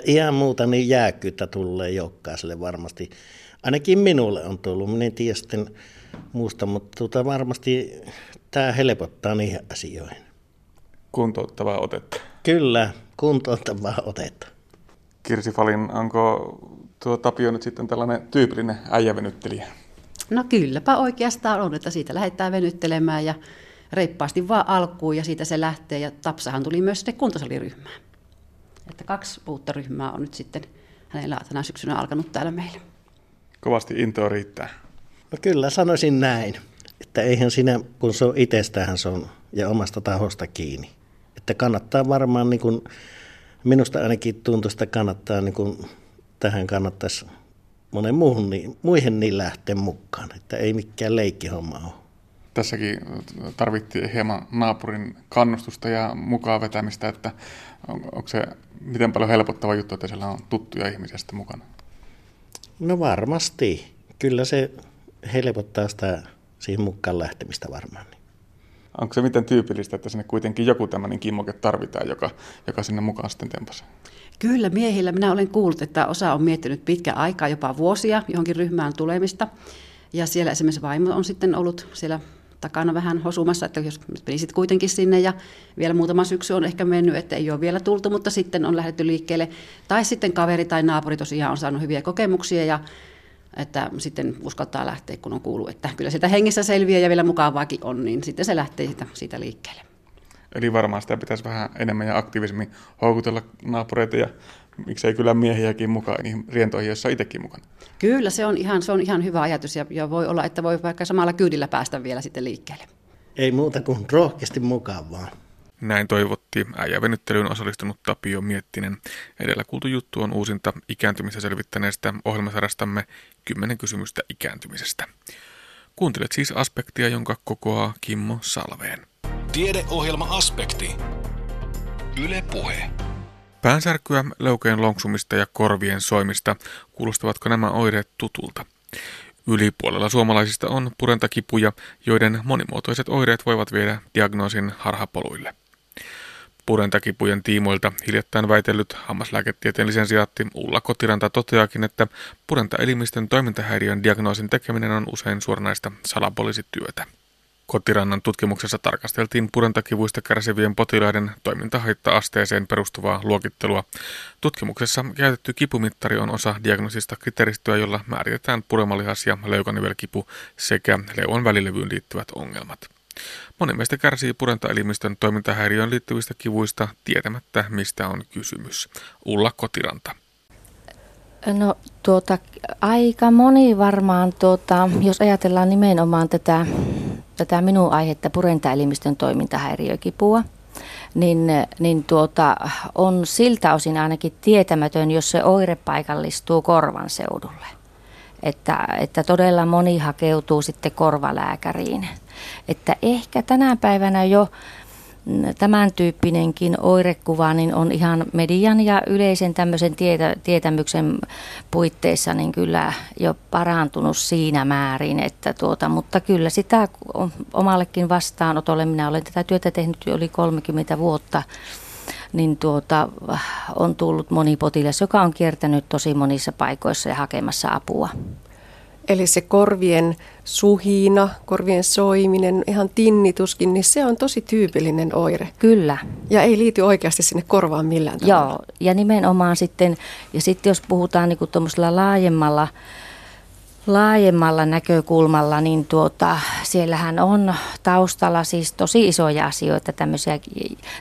ihan muuta, niin jääkkyyttä tulee jokaiselle varmasti. Ainakin minulle on tullut, minä en tiedä sitten muusta, mutta tuota varmasti tämä helpottaa niihin asioihin. Kuntouttavaa otetta. Kyllä, kuntouttavaa otetta. Kirsi Falin, onko tuo Tapio nyt sitten tällainen tyypillinen äijävenyttelijä? No kylläpä oikeastaan on, että siitä lähdetään venyttelemään ja reippaasti vaan alkuun ja siitä se lähtee. Ja Tapsahan tuli myös sinne kuntosaliryhmään. Että kaksi uutta ryhmää on nyt sitten hänellä tänä syksynä alkanut täällä meillä. Kovasti intoa riittää. No kyllä sanoisin näin, että eihän siinä, kun se on itsestään se on ja omasta tahosta kiinni. Että kannattaa varmaan niin kuin minusta ainakin tuntuu, että kannattaa niin kuin, tähän kannattaisi monen muuhun, niin, muihin niin lähteä mukaan, että ei mikään leikkihomma ole. Tässäkin tarvittiin hieman naapurin kannustusta ja mukaan vetämistä, että on, onko se miten paljon helpottava juttu, että siellä on tuttuja ihmisiä sitten mukana? No varmasti. Kyllä se helpottaa sitä siihen mukaan lähtemistä varmaan. Onko se miten tyypillistä, että sinne kuitenkin joku tämmöinen kimmoke tarvitaan, joka, joka sinne mukaan sitten tempasee? Kyllä, miehillä minä olen kuullut, että osa on miettinyt pitkä aikaa, jopa vuosia johonkin ryhmään tulemista. Ja siellä esimerkiksi vaimo on sitten ollut siellä takana vähän hosumassa, että jos menisit kuitenkin sinne ja vielä muutama syksy on ehkä mennyt, että ei ole vielä tultu, mutta sitten on lähdetty liikkeelle. Tai sitten kaveri tai naapuri tosiaan on saanut hyviä kokemuksia ja että sitten uskaltaa lähteä, kun on kuullut, että kyllä sitä hengissä selviää ja vielä mukavaakin on, niin sitten se lähtee siitä, siitä liikkeelle. Eli varmaan sitä pitäisi vähän enemmän ja aktiivisemmin houkutella naapureita ja miksei kyllä miehiäkin mukaan niihin rientoihin, joissa itsekin mukana. Kyllä, se on ihan, se on ihan hyvä ajatus ja, ja voi olla, että voi vaikka samalla kyydillä päästä vielä sitten liikkeelle. Ei muuta kuin rohkeasti mukaan vaan. Näin toivotti äijävenyttelyyn osallistunut Tapio Miettinen. Edellä kuultu juttu on uusinta ikääntymistä selvittäneestä ohjelmasarjastamme 10 kysymystä ikääntymisestä. Kuuntelet siis aspektia, jonka kokoaa Kimmo Salveen. Tiedeohjelma Aspekti. Yle Puhe. Päänsärkyä, leukojen lonksumista ja korvien soimista. Kuulostavatko nämä oireet tutulta? Ylipuolella suomalaisista on purentakipuja, joiden monimuotoiset oireet voivat viedä diagnoosin harhapoluille. Purentakipujen tiimoilta hiljattain väitellyt hammaslääketieteen lisensiaatti Ulla Kotiranta toteakin, että purentaelimistön toimintahäiriön diagnoosin tekeminen on usein suoranaista salapoliisityötä. Kotirannan tutkimuksessa tarkasteltiin purentakivuista kärsivien potilaiden toimintahaitta-asteeseen perustuvaa luokittelua. Tutkimuksessa käytetty kipumittari on osa diagnosista kriteeristöä, jolla määritetään puremalihas- ja leukanivelkipu sekä leuan välilevyyn liittyvät ongelmat. Moni meistä kärsii purentaelimistön toimintahäiriöön liittyvistä kivuista tietämättä, mistä on kysymys. Ulla Kotiranta. No tuota, aika moni varmaan, tuota, jos ajatellaan nimenomaan tätä, tätä minun aihetta purentaelimistön toimintahäiriökipua, niin, niin tuota, on siltä osin ainakin tietämätön, jos se oire paikallistuu korvan seudulle. Että, että todella moni hakeutuu sitten korvalääkäriin. Että ehkä tänä päivänä jo tämän tyyppinenkin oirekuva niin on ihan median ja yleisen tämmöisen tietä, tietämyksen puitteissa niin kyllä jo parantunut siinä määrin, että tuota, mutta kyllä sitä omallekin vastaanotolle, minä olen tätä työtä tehnyt jo yli 30 vuotta, niin tuota, on tullut moni potilas, joka on kiertänyt tosi monissa paikoissa ja hakemassa apua. Eli se korvien suhina, korvien soiminen, ihan tinnituskin, niin se on tosi tyypillinen oire. Kyllä. Ja ei liity oikeasti sinne korvaan millään tavalla. Joo, ja nimenomaan sitten, ja sitten jos puhutaan niin tuommoisella laajemmalla, laajemmalla näkökulmalla, niin tuota, siellähän on taustalla siis tosi isoja asioita, tämmöisiä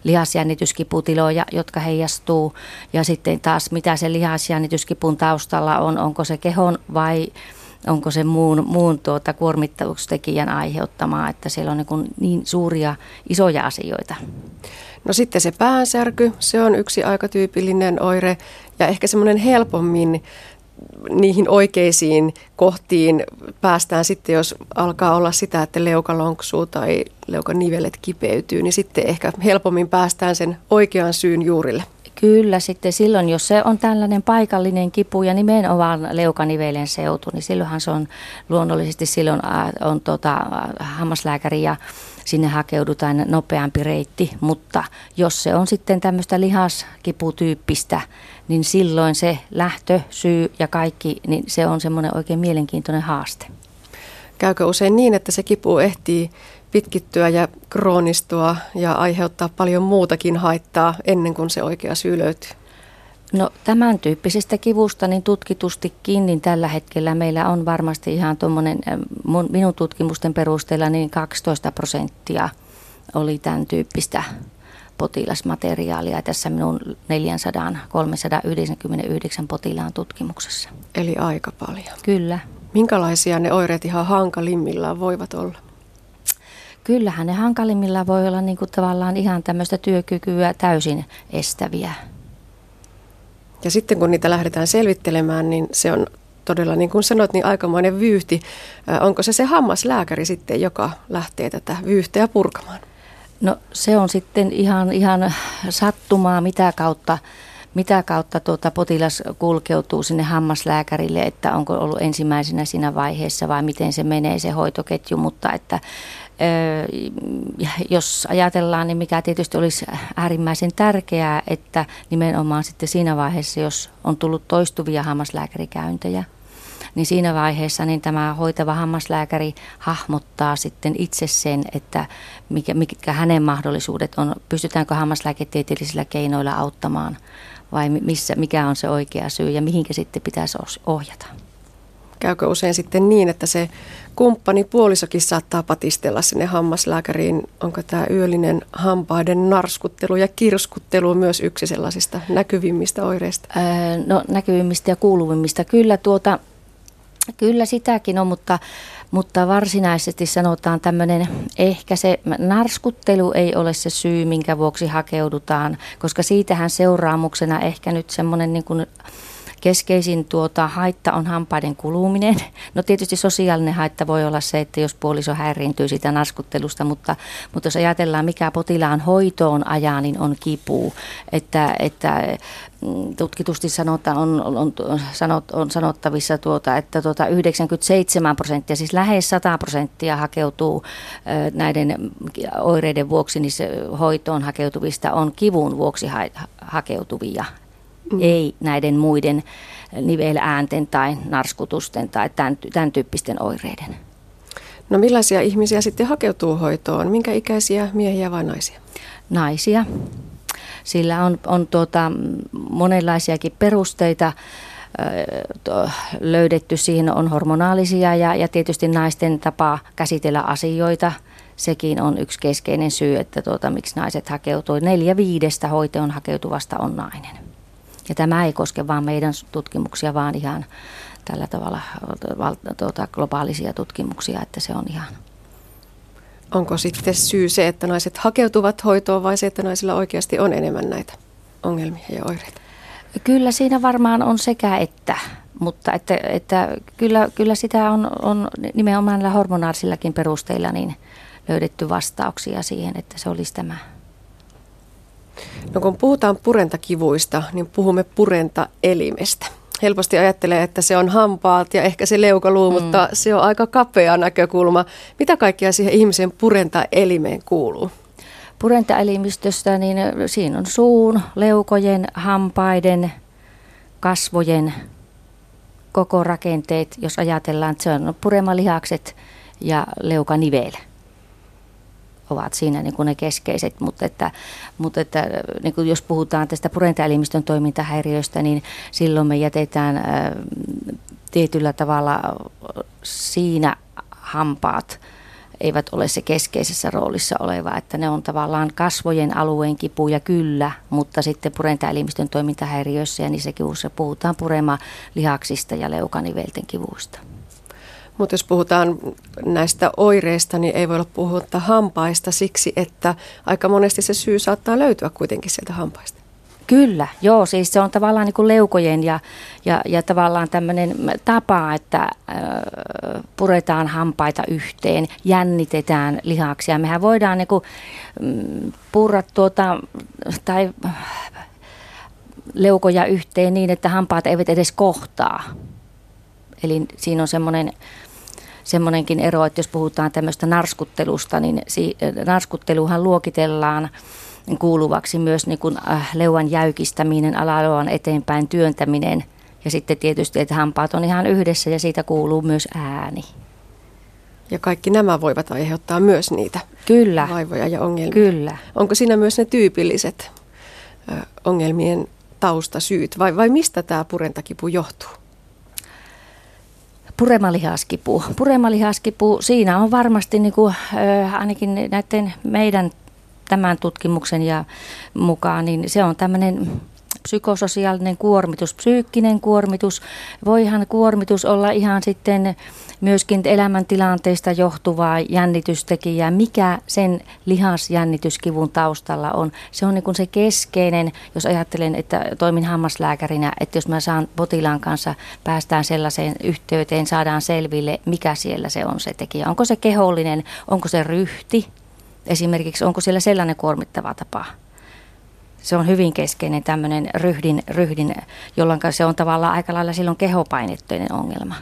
lihasjännityskiputiloja, jotka heijastuu. Ja sitten taas mitä se lihasjännityskipun taustalla on, onko se kehon vai onko se muun, muun tuota kuormittavuustekijän aiheuttamaa, että siellä on niin, niin suuria, isoja asioita. No sitten se päänsärky, se on yksi aika tyypillinen oire ja ehkä semmoinen helpommin niihin oikeisiin kohtiin päästään sitten, jos alkaa olla sitä, että leuka lonksuu tai leukanivelet kipeytyy, niin sitten ehkä helpommin päästään sen oikean syyn juurille. Kyllä, sitten silloin, jos se on tällainen paikallinen kipu ja nimenomaan leukanivelen seutu, niin silloinhan se on luonnollisesti silloin on tota, hammaslääkäri ja sinne hakeudutaan nopeampi reitti, mutta jos se on sitten tämmöistä lihaskiputyyppistä, niin silloin se lähtö, syy ja kaikki, niin se on semmoinen oikein mielenkiintoinen haaste. Käykö usein niin, että se kipu ehtii pitkittyä ja kroonistua ja aiheuttaa paljon muutakin haittaa ennen kuin se oikea syy löytyy? No tämän tyyppisestä kivusta niin tutkitustikin, niin tällä hetkellä meillä on varmasti ihan tuommoinen, minun tutkimusten perusteella niin 12 prosenttia oli tämän tyyppistä potilasmateriaalia tässä minun 400, 399 potilaan tutkimuksessa. Eli aika paljon. Kyllä. Minkälaisia ne oireet ihan hankalimmillaan voivat olla? Kyllähän ne hankalimmilla voi olla niin kuin tavallaan ihan tämmöistä työkykyä täysin estäviä. Ja sitten kun niitä lähdetään selvittelemään, niin se on todella, niin kuin sanoit, niin aikamoinen vyyhti. Onko se se hammaslääkäri sitten, joka lähtee tätä vyyhteä purkamaan? No se on sitten ihan, ihan sattumaa, mitä kautta, mitä kautta tuota potilas kulkeutuu sinne hammaslääkärille, että onko ollut ensimmäisenä siinä vaiheessa vai miten se menee se hoitoketju, mutta että jos ajatellaan, niin mikä tietysti olisi äärimmäisen tärkeää, että nimenomaan sitten siinä vaiheessa, jos on tullut toistuvia hammaslääkärikäyntejä, niin siinä vaiheessa niin tämä hoitava hammaslääkäri hahmottaa sitten itse sen, että mikä, mikä hänen mahdollisuudet on, pystytäänkö hammaslääketieteellisillä keinoilla auttamaan vai missä, mikä on se oikea syy ja mihinkä sitten pitäisi ohjata. Käykö usein sitten niin, että se kumppani puolisokin saattaa patistella sinne hammaslääkäriin? Onko tämä yöllinen hampaiden narskuttelu ja kirskuttelu myös yksi sellaisista näkyvimmistä oireista? Öö, no näkyvimmistä ja kuuluvimmista. Kyllä tuota, Kyllä sitäkin on, mutta, mutta varsinaisesti sanotaan tämmöinen, ehkä se narskuttelu ei ole se syy, minkä vuoksi hakeudutaan, koska siitähän seuraamuksena ehkä nyt semmoinen niin kuin keskeisin tuota, haitta on hampaiden kuluminen. No tietysti sosiaalinen haitta voi olla se, että jos puoliso häiriintyy sitä naskuttelusta, mutta, mutta jos ajatellaan mikä potilaan hoitoon ajaa, niin on kipu. Että, että mm, tutkitusti sanotaan, on, on, sanot, on sanottavissa, tuota, että tuota 97 prosenttia, siis lähes 100 prosenttia hakeutuu näiden oireiden vuoksi, niin se hoitoon hakeutuvista on kivun vuoksi ha- hakeutuvia mm. ei näiden muiden niveläänten tai narskutusten tai tämän, tämän tyyppisten oireiden. No millaisia ihmisiä sitten hakeutuu hoitoon? Minkä ikäisiä miehiä vai naisia? Naisia. Sillä on, on tuota, monenlaisiakin perusteita löydetty. Siihen on hormonaalisia ja, ja tietysti naisten tapa käsitellä asioita. Sekin on yksi keskeinen syy, että tuota, miksi naiset hakeutuu. Neljä viidestä hoitoon hakeutuvasta on nainen. Ja tämä ei koske vain meidän tutkimuksia, vaan ihan tällä tavalla tuota, globaalisia tutkimuksia, että se on ihan Onko sitten syy se, että naiset hakeutuvat hoitoon vai se, että naisilla oikeasti on enemmän näitä ongelmia ja oireita? Kyllä siinä varmaan on sekä että, mutta että, että kyllä, kyllä sitä on, on nimenomaan näillä hormonaarisillakin perusteilla niin löydetty vastauksia siihen, että se olisi tämä No kun puhutaan purentakivuista, niin puhumme purentaelimestä. Helposti ajattelee, että se on hampaat ja ehkä se leukaluu, mm. mutta se on aika kapea näkökulma. Mitä kaikkea siihen ihmisen purentaelimeen kuuluu? Purentaelimistöstä, niin siinä on suun, leukojen, hampaiden, kasvojen koko rakenteet, jos ajatellaan, että se on puremalihakset ja leukanivel ovat siinä niin kuin ne keskeiset, mutta, että, mutta että, niin kuin jos puhutaan tästä purentaelimistön toimintahäiriöistä, niin silloin me jätetään tietyllä tavalla siinä hampaat eivät ole se keskeisessä roolissa oleva, että ne on tavallaan kasvojen alueen kipuja kyllä, mutta sitten purentaelimistön toimintahäiriöissä ja niissä kivuissa puhutaan purema lihaksista ja leukanivelten kivuista. Mutta jos puhutaan näistä oireista, niin ei voi olla puhutta hampaista siksi, että aika monesti se syy saattaa löytyä kuitenkin sieltä hampaista. Kyllä, joo, siis se on tavallaan niin kuin leukojen ja, ja, ja tavallaan tämmöinen tapa, että äh, puretaan hampaita yhteen, jännitetään lihaksia. Mehän voidaan niin kuin, mm, purra tuota, tai leukoja yhteen niin, että hampaat eivät edes kohtaa. Eli siinä on semmoinen semmoinenkin ero, että jos puhutaan tämmöistä narskuttelusta, niin si- narskutteluhan luokitellaan kuuluvaksi myös niin kuin, äh, leuan jäykistäminen, alaleuan eteenpäin työntäminen ja sitten tietysti, että hampaat on ihan yhdessä ja siitä kuuluu myös ääni. Ja kaikki nämä voivat aiheuttaa myös niitä Kyllä. vaivoja ja ongelmia. Kyllä. Onko siinä myös ne tyypilliset ongelmien taustasyyt vai, vai mistä tämä purentakipu johtuu? Puremalihaskipu. Puremalihaskipu, siinä on varmasti niin kuin, ainakin näiden meidän tämän tutkimuksen ja mukaan, niin se on tämmöinen psykososiaalinen kuormitus, psyykkinen kuormitus. Voihan kuormitus olla ihan sitten myöskin elämäntilanteista johtuvaa jännitystekijää. Mikä sen lihasjännityskivun taustalla on? Se on niin kuin se keskeinen, jos ajattelen, että toimin hammaslääkärinä, että jos mä saan potilaan kanssa, päästään sellaiseen yhteyteen, saadaan selville, mikä siellä se on se tekijä. Onko se kehollinen, onko se ryhti, esimerkiksi onko siellä sellainen kuormittava tapa? Se on hyvin keskeinen tämmöinen ryhdin, ryhdin jolloin se on tavallaan aika lailla silloin kehopainettoinen ongelma.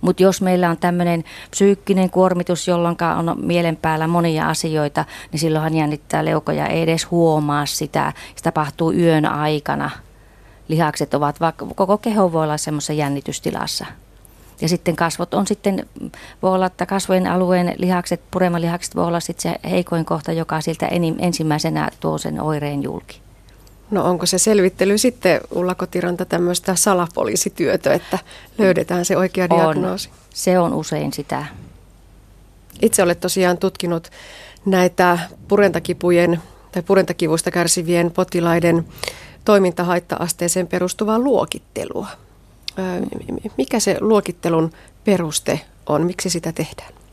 Mutta jos meillä on tämmöinen psyykkinen kuormitus, jolloin on mielen päällä monia asioita, niin silloinhan jännittää leukoja, ei edes huomaa sitä. Se tapahtuu yön aikana. Lihakset ovat, vaikka koko keho voi olla semmoisessa jännitystilassa. Ja sitten kasvot on sitten, voi olla, että kasvojen alueen lihakset, puremalihakset voi olla sitten se heikoin kohta, joka siltä ensimmäisenä tuo sen oireen julki. No onko se selvittely sitten, Ulla Kotiranta, tämmöistä salapoliisityötä, että löydetään se oikea diagnoosi? On. Se on usein sitä. Itse olet tosiaan tutkinut näitä purentakipujen tai purentakivusta kärsivien potilaiden toimintahaitta-asteeseen perustuvaa luokittelua. Mikä se luokittelun peruste on? Miksi sitä tehdään?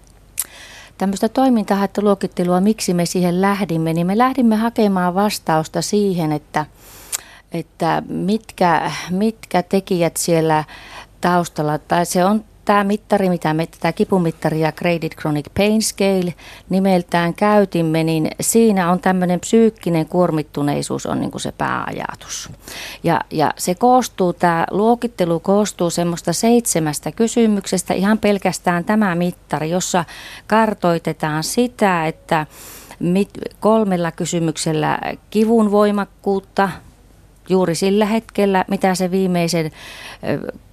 Tämmöistä toimintahattaluokittelua, miksi me siihen lähdimme, niin me lähdimme hakemaan vastausta siihen, että, että mitkä, mitkä tekijät siellä taustalla, tai se on tämä mittari, mitä me tätä kipumittaria Graded Chronic Pain Scale nimeltään käytimme, niin siinä on tämmöinen psyykkinen kuormittuneisuus on niin kuin se pääajatus. Ja, ja se koostuu, tämä luokittelu koostuu semmoista seitsemästä kysymyksestä, ihan pelkästään tämä mittari, jossa kartoitetaan sitä, että mit, kolmella kysymyksellä kivun voimakkuutta, juuri sillä hetkellä, mitä se viimeisen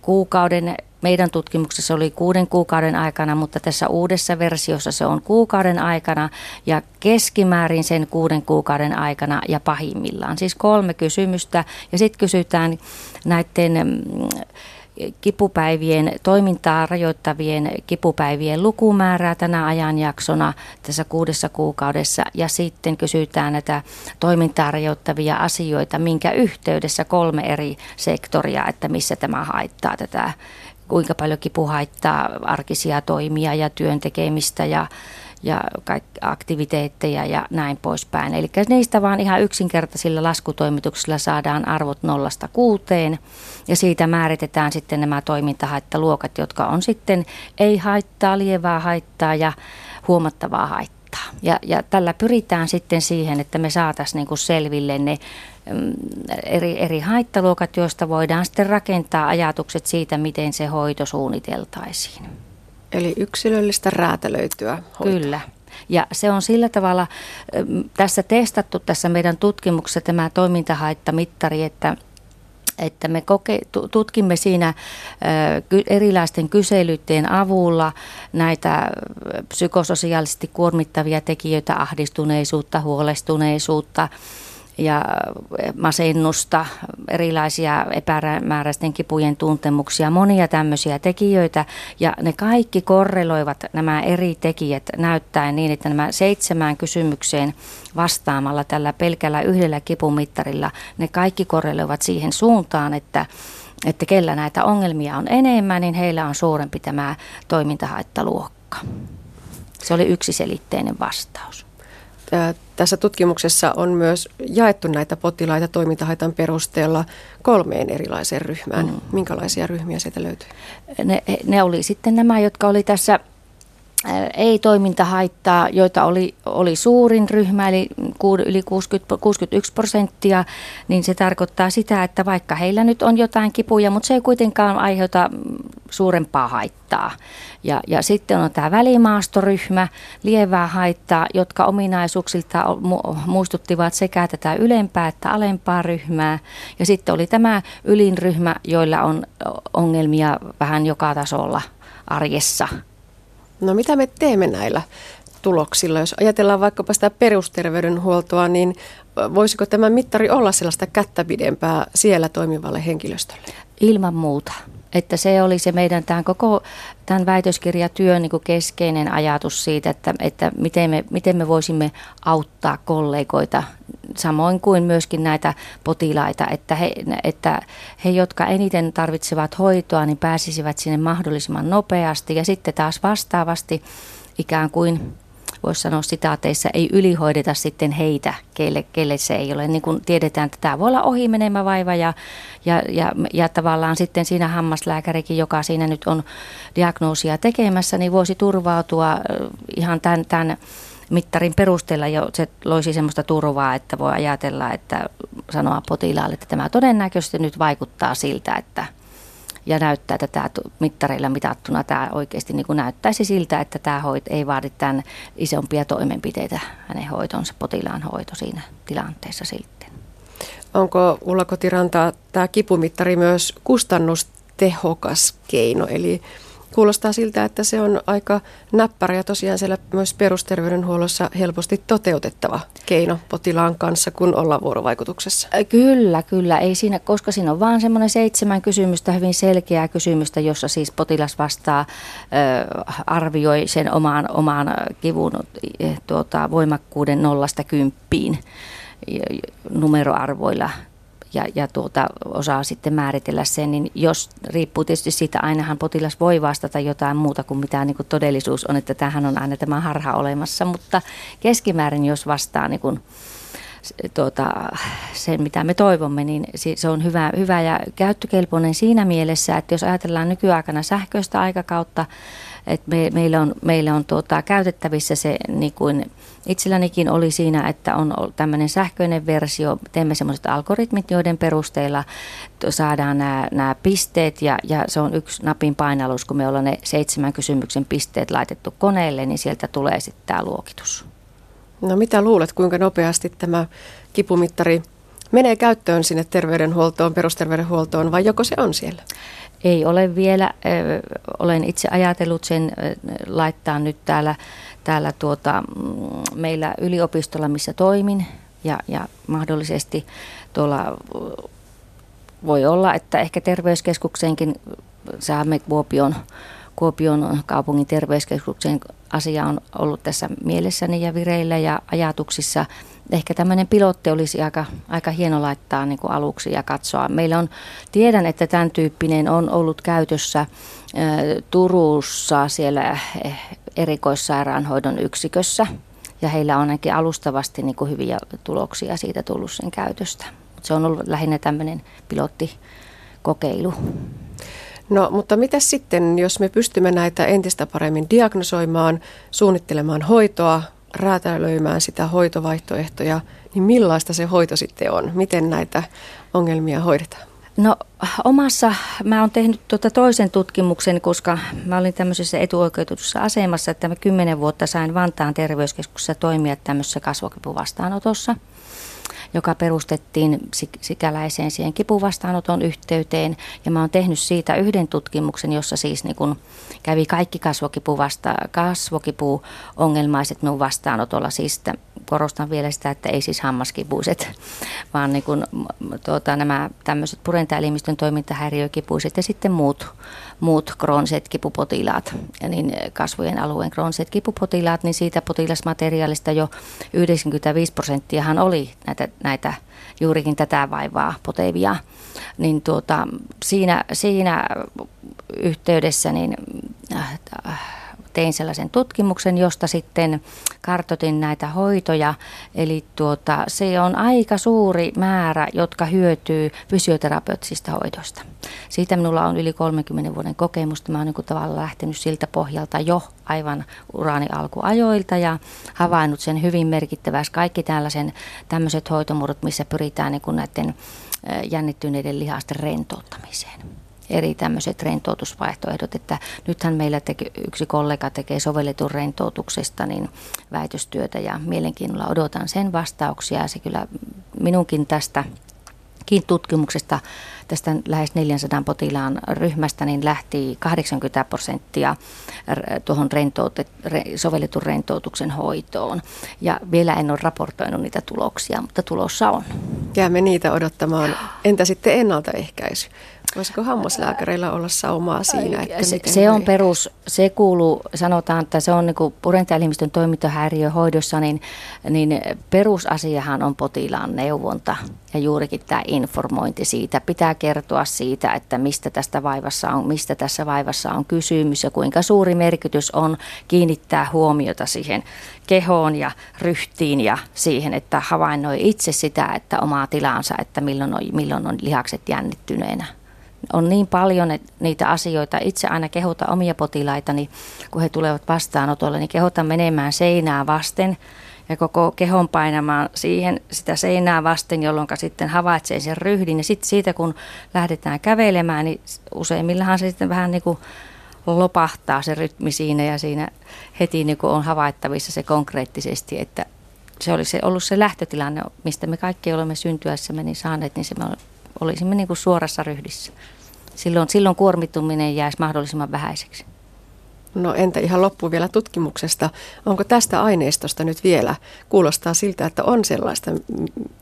kuukauden meidän tutkimuksessa oli kuuden kuukauden aikana, mutta tässä uudessa versiossa se on kuukauden aikana ja keskimäärin sen kuuden kuukauden aikana ja pahimmillaan. Siis kolme kysymystä ja sitten kysytään näiden mm, kipupäivien, toimintaa rajoittavien kipupäivien lukumäärää tänä ajanjaksona tässä kuudessa kuukaudessa ja sitten kysytään näitä toimintaa rajoittavia asioita, minkä yhteydessä kolme eri sektoria, että missä tämä haittaa tätä kuinka paljon kipu haittaa arkisia toimia ja työn tekemistä ja, ja aktiviteetteja ja näin poispäin. Eli niistä vaan ihan yksinkertaisilla laskutoimituksilla saadaan arvot nollasta kuuteen ja siitä määritetään sitten nämä toimintahaittaluokat, jotka on sitten ei haittaa, lievää haittaa ja huomattavaa haittaa. Ja, ja tällä pyritään sitten siihen, että me saataisiin niin selville ne eri, eri haittaluokat, joista voidaan sitten rakentaa ajatukset siitä, miten se hoito suunniteltaisiin. Eli yksilöllistä räätälöityä hoitoa. Kyllä. Ja se on sillä tavalla tässä testattu tässä meidän tutkimuksessa tämä toimintahaittamittari, että että me koke, tutkimme siinä erilaisten kyselyiden avulla näitä psykososiaalisesti kuormittavia tekijöitä, ahdistuneisuutta, huolestuneisuutta, ja masennusta, erilaisia epämääräisten kipujen tuntemuksia, monia tämmöisiä tekijöitä. Ja ne kaikki korreloivat nämä eri tekijät näyttäen niin, että nämä seitsemään kysymykseen vastaamalla tällä pelkällä yhdellä kipumittarilla, ne kaikki korreloivat siihen suuntaan, että että kellä näitä ongelmia on enemmän, niin heillä on suurempi tämä toimintahaittaluokka. Se oli yksiselitteinen vastaus tässä tutkimuksessa on myös jaettu näitä potilaita toimintahaitan perusteella kolmeen erilaiseen ryhmään. Mm. Minkälaisia ryhmiä sieltä löytyy? Ne, ne oli sitten nämä, jotka oli tässä ei-toimintahaittaa, joita oli, oli suurin ryhmä, eli yli 60, 61 prosenttia, niin se tarkoittaa sitä, että vaikka heillä nyt on jotain kipuja, mutta se ei kuitenkaan aiheuta suurempaa haittaa. Ja, ja sitten on tämä välimaastoryhmä, lievää haittaa, jotka ominaisuuksilta muistuttivat sekä tätä ylempää että alempaa ryhmää. Ja sitten oli tämä ylinryhmä, joilla on ongelmia vähän joka tasolla arjessa. No mitä me teemme näillä tuloksilla? Jos ajatellaan vaikkapa sitä perusterveydenhuoltoa, niin voisiko tämä mittari olla sellaista kättä pidempää siellä toimivalle henkilöstölle? Ilman muuta. Että se oli se meidän tämän koko tämän väitöskirjatyön niin keskeinen ajatus siitä, että, että miten, me, miten me voisimme auttaa kollegoita, samoin kuin myöskin näitä potilaita, että he, että he, jotka eniten tarvitsevat hoitoa, niin pääsisivät sinne mahdollisimman nopeasti ja sitten taas vastaavasti ikään kuin voisi sanoa sitaateissa, ei ylihoideta sitten heitä, keille, keille se ei ole. Niin kuin tiedetään, että tämä voi olla ohimenemä vaiva ja, ja, ja, ja tavallaan sitten siinä hammaslääkärikin, joka siinä nyt on diagnoosia tekemässä, niin voisi turvautua ihan tämän, tämän mittarin perusteella jo se loisi sellaista turvaa, että voi ajatella, että sanoa potilaalle, että tämä todennäköisesti nyt vaikuttaa siltä, että ja näyttää, että tämä mittareilla mitattuna tämä oikeasti niin kuin näyttäisi siltä, että tämä hoit ei vaadi tämän isompia toimenpiteitä hänen hoitonsa, potilaan hoito siinä tilanteessa sitten. Onko Ulla Kotiranta tämä kipumittari myös kustannustehokas keino, eli Kuulostaa siltä, että se on aika näppärä ja tosiaan siellä myös perusterveydenhuollossa helposti toteutettava keino potilaan kanssa, kun ollaan vuorovaikutuksessa. Kyllä, kyllä. Ei siinä, koska siinä on vain semmoinen seitsemän kysymystä, hyvin selkeää kysymystä, jossa siis potilas vastaa, ö, arvioi sen omaan, omaan kivun tuota, voimakkuuden nollasta kymppiin numeroarvoilla ja, ja tuota, osaa sitten määritellä sen, niin jos riippuu tietysti siitä, ainahan potilas voi vastata jotain muuta kuin mitä niin kuin todellisuus on, että tähän on aina tämä harha olemassa, mutta keskimäärin jos vastaa niin kuin tuota, sen, mitä me toivomme, niin se on hyvä, hyvä ja käyttökelpoinen siinä mielessä, että jos ajatellaan nykyaikana sähköistä aikakautta, että me, meillä on, meillä on tuota, käytettävissä se, niin kuin itsellänikin oli siinä, että on tämmöinen sähköinen versio, teemme semmoiset algoritmit, joiden perusteella saadaan nämä, nämä pisteet ja, ja se on yksi napin painallus, kun me ollaan ne seitsemän kysymyksen pisteet laitettu koneelle, niin sieltä tulee sitten tämä luokitus. No mitä luulet, kuinka nopeasti tämä kipumittari menee käyttöön sinne terveydenhuoltoon, perusterveydenhuoltoon vai joko se on siellä? Ei ole vielä. Olen itse ajatellut sen laittaa nyt täällä, täällä tuota, mm, meillä yliopistolla, missä toimin ja, ja mahdollisesti tuolla voi olla, että ehkä terveyskeskukseenkin saamme Kuopion, Kuopion kaupungin terveyskeskuksen asia on ollut tässä mielessäni ja vireillä ja ajatuksissa ehkä tämmöinen pilotti olisi aika, aika hieno laittaa niin kuin aluksi ja katsoa. Meillä on, tiedän, että tämän tyyppinen on ollut käytössä Turussa siellä eh, erikoissairaanhoidon yksikössä ja heillä on ainakin alustavasti niin kuin hyviä tuloksia siitä tullut sen käytöstä. Se on ollut lähinnä tämmöinen pilottikokeilu. No, mutta mitä sitten, jos me pystymme näitä entistä paremmin diagnosoimaan, suunnittelemaan hoitoa, räätälöimään sitä hoitovaihtoehtoja, niin millaista se hoito sitten on? Miten näitä ongelmia hoidetaan? No omassa, mä oon tehnyt tuota toisen tutkimuksen, koska mä olin tämmöisessä etuoikeutetussa asemassa, että mä kymmenen vuotta sain Vantaan terveyskeskuksessa toimia tämmöisessä kasvokipuvastaanotossa joka perustettiin sikäläiseen siihen kipuvastaanoton yhteyteen. Ja mä oon tehnyt siitä yhden tutkimuksen, jossa siis niin kun kävi kaikki kasvokipu vasta, kasvokipu-ongelmaiset minun vastaanotolla. Siis korostan vielä sitä, että ei siis hammaskipuiset, vaan niin kun, tuota, nämä tämmöiset purentaelimistön toimintahäiriökipuiset ja sitten muut, muut krooniset kipupotilaat, niin kasvojen alueen krooniset kipupotilaat, niin siitä potilasmateriaalista jo 95 prosenttiahan oli näitä, näitä juurikin tätä vaivaa potevia. Niin tuota, siinä, siinä yhteydessä niin, äh, tein sellaisen tutkimuksen, josta sitten kartotin näitä hoitoja. Eli tuota, se on aika suuri määrä, jotka hyötyy fysioterapeuttisista hoidosta. Siitä minulla on yli 30 vuoden kokemusta. Mä olen niin tavallaan lähtenyt siltä pohjalta jo aivan urani alkuajoilta ja havainnut sen hyvin merkittävästi. Kaikki tällaisen, tämmöiset hoitomuodot, missä pyritään niin näiden jännittyneiden lihasten rentouttamiseen eri tämmöiset rentoutusvaihtoehdot, että nythän meillä teke, yksi kollega tekee sovelletun rentoutuksesta niin väitöstyötä ja mielenkiinnolla odotan sen vastauksia. Se kyllä minunkin tästä tutkimuksesta tästä lähes 400 potilaan ryhmästä niin lähti 80 prosenttia tuohon sovelletun rentoutuksen hoitoon. Ja vielä en ole raportoinut niitä tuloksia, mutta tulossa on. Jäämme niitä odottamaan. Entä sitten ennaltaehkäisy? Voisiko hammaslääkäreillä olla saumaa siinä? Että se, se on perus, se kuuluu, sanotaan, että se on niin purentaelimistön toimintahäiriöhoidossa, niin, niin perusasiahan on potilaan neuvonta ja juurikin tämä informointi siitä. Pitää kertoa siitä, että mistä, tästä vaivassa on, mistä tässä vaivassa on kysymys ja kuinka suuri merkitys on kiinnittää huomiota siihen kehoon ja ryhtiin ja siihen, että havainnoi itse sitä, että omaa tilansa, että milloin on, milloin on lihakset jännittyneenä on niin paljon että niitä asioita. Itse aina kehota omia potilaitani, kun he tulevat vastaanotolle, niin kehotan menemään seinää vasten ja koko kehon painamaan siihen sitä seinää vasten, jolloin sitten havaitsee sen ryhdin. Ja sitten siitä, kun lähdetään kävelemään, niin useimmillahan se sitten vähän niin kuin lopahtaa se rytmi siinä ja siinä heti niin kuin on havaittavissa se konkreettisesti, että se olisi ollut se lähtötilanne, mistä me kaikki olemme syntyessämme niin saaneet, niin se me olisimme niin kuin suorassa ryhdissä. Silloin, silloin kuormittuminen jäisi mahdollisimman vähäiseksi. No entä ihan loppu vielä tutkimuksesta? Onko tästä aineistosta nyt vielä, kuulostaa siltä, että on sellaista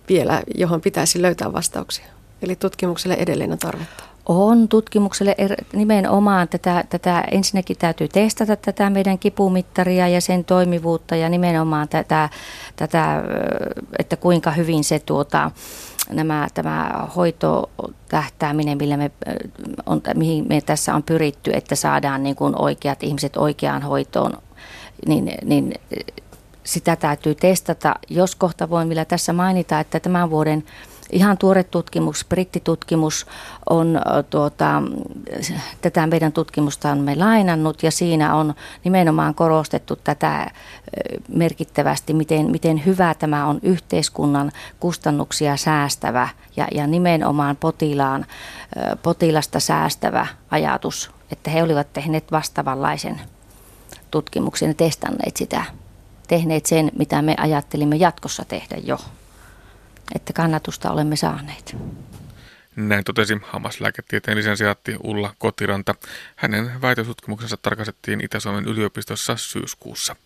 vielä, johon pitäisi löytää vastauksia? Eli tutkimukselle edelleen on tarvetta. On tutkimukselle er, nimenomaan tätä, tätä, ensinnäkin täytyy testata tätä meidän kipumittaria ja sen toimivuutta ja nimenomaan tätä, tätä että kuinka hyvin se tuota, nämä, tämä hoitotähtääminen, millä me on, mihin me tässä on pyritty, että saadaan niin kuin oikeat ihmiset oikeaan hoitoon, niin, niin sitä täytyy testata. Jos kohta voin vielä tässä mainita, että tämän vuoden ihan tuore tutkimus, brittitutkimus on tuota, tätä meidän tutkimusta on me lainannut ja siinä on nimenomaan korostettu tätä merkittävästi, miten, miten hyvä tämä on yhteiskunnan kustannuksia säästävä ja, ja nimenomaan potilaan, potilasta säästävä ajatus, että he olivat tehneet vastaavanlaisen tutkimuksen ja testanneet sitä, tehneet sen, mitä me ajattelimme jatkossa tehdä jo että kannatusta olemme saaneet. Näin totesi hammaslääketieteen lisensiaatti Ulla Kotiranta. Hänen väitötutkimuksensa tarkastettiin Itä-Suomen yliopistossa syyskuussa.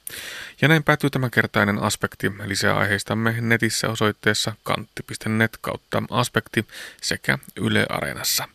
Ja näin päättyy tämänkertainen aspekti. Lisää aiheistamme netissä osoitteessa kantti.net kautta aspekti sekä Yle Areenassa.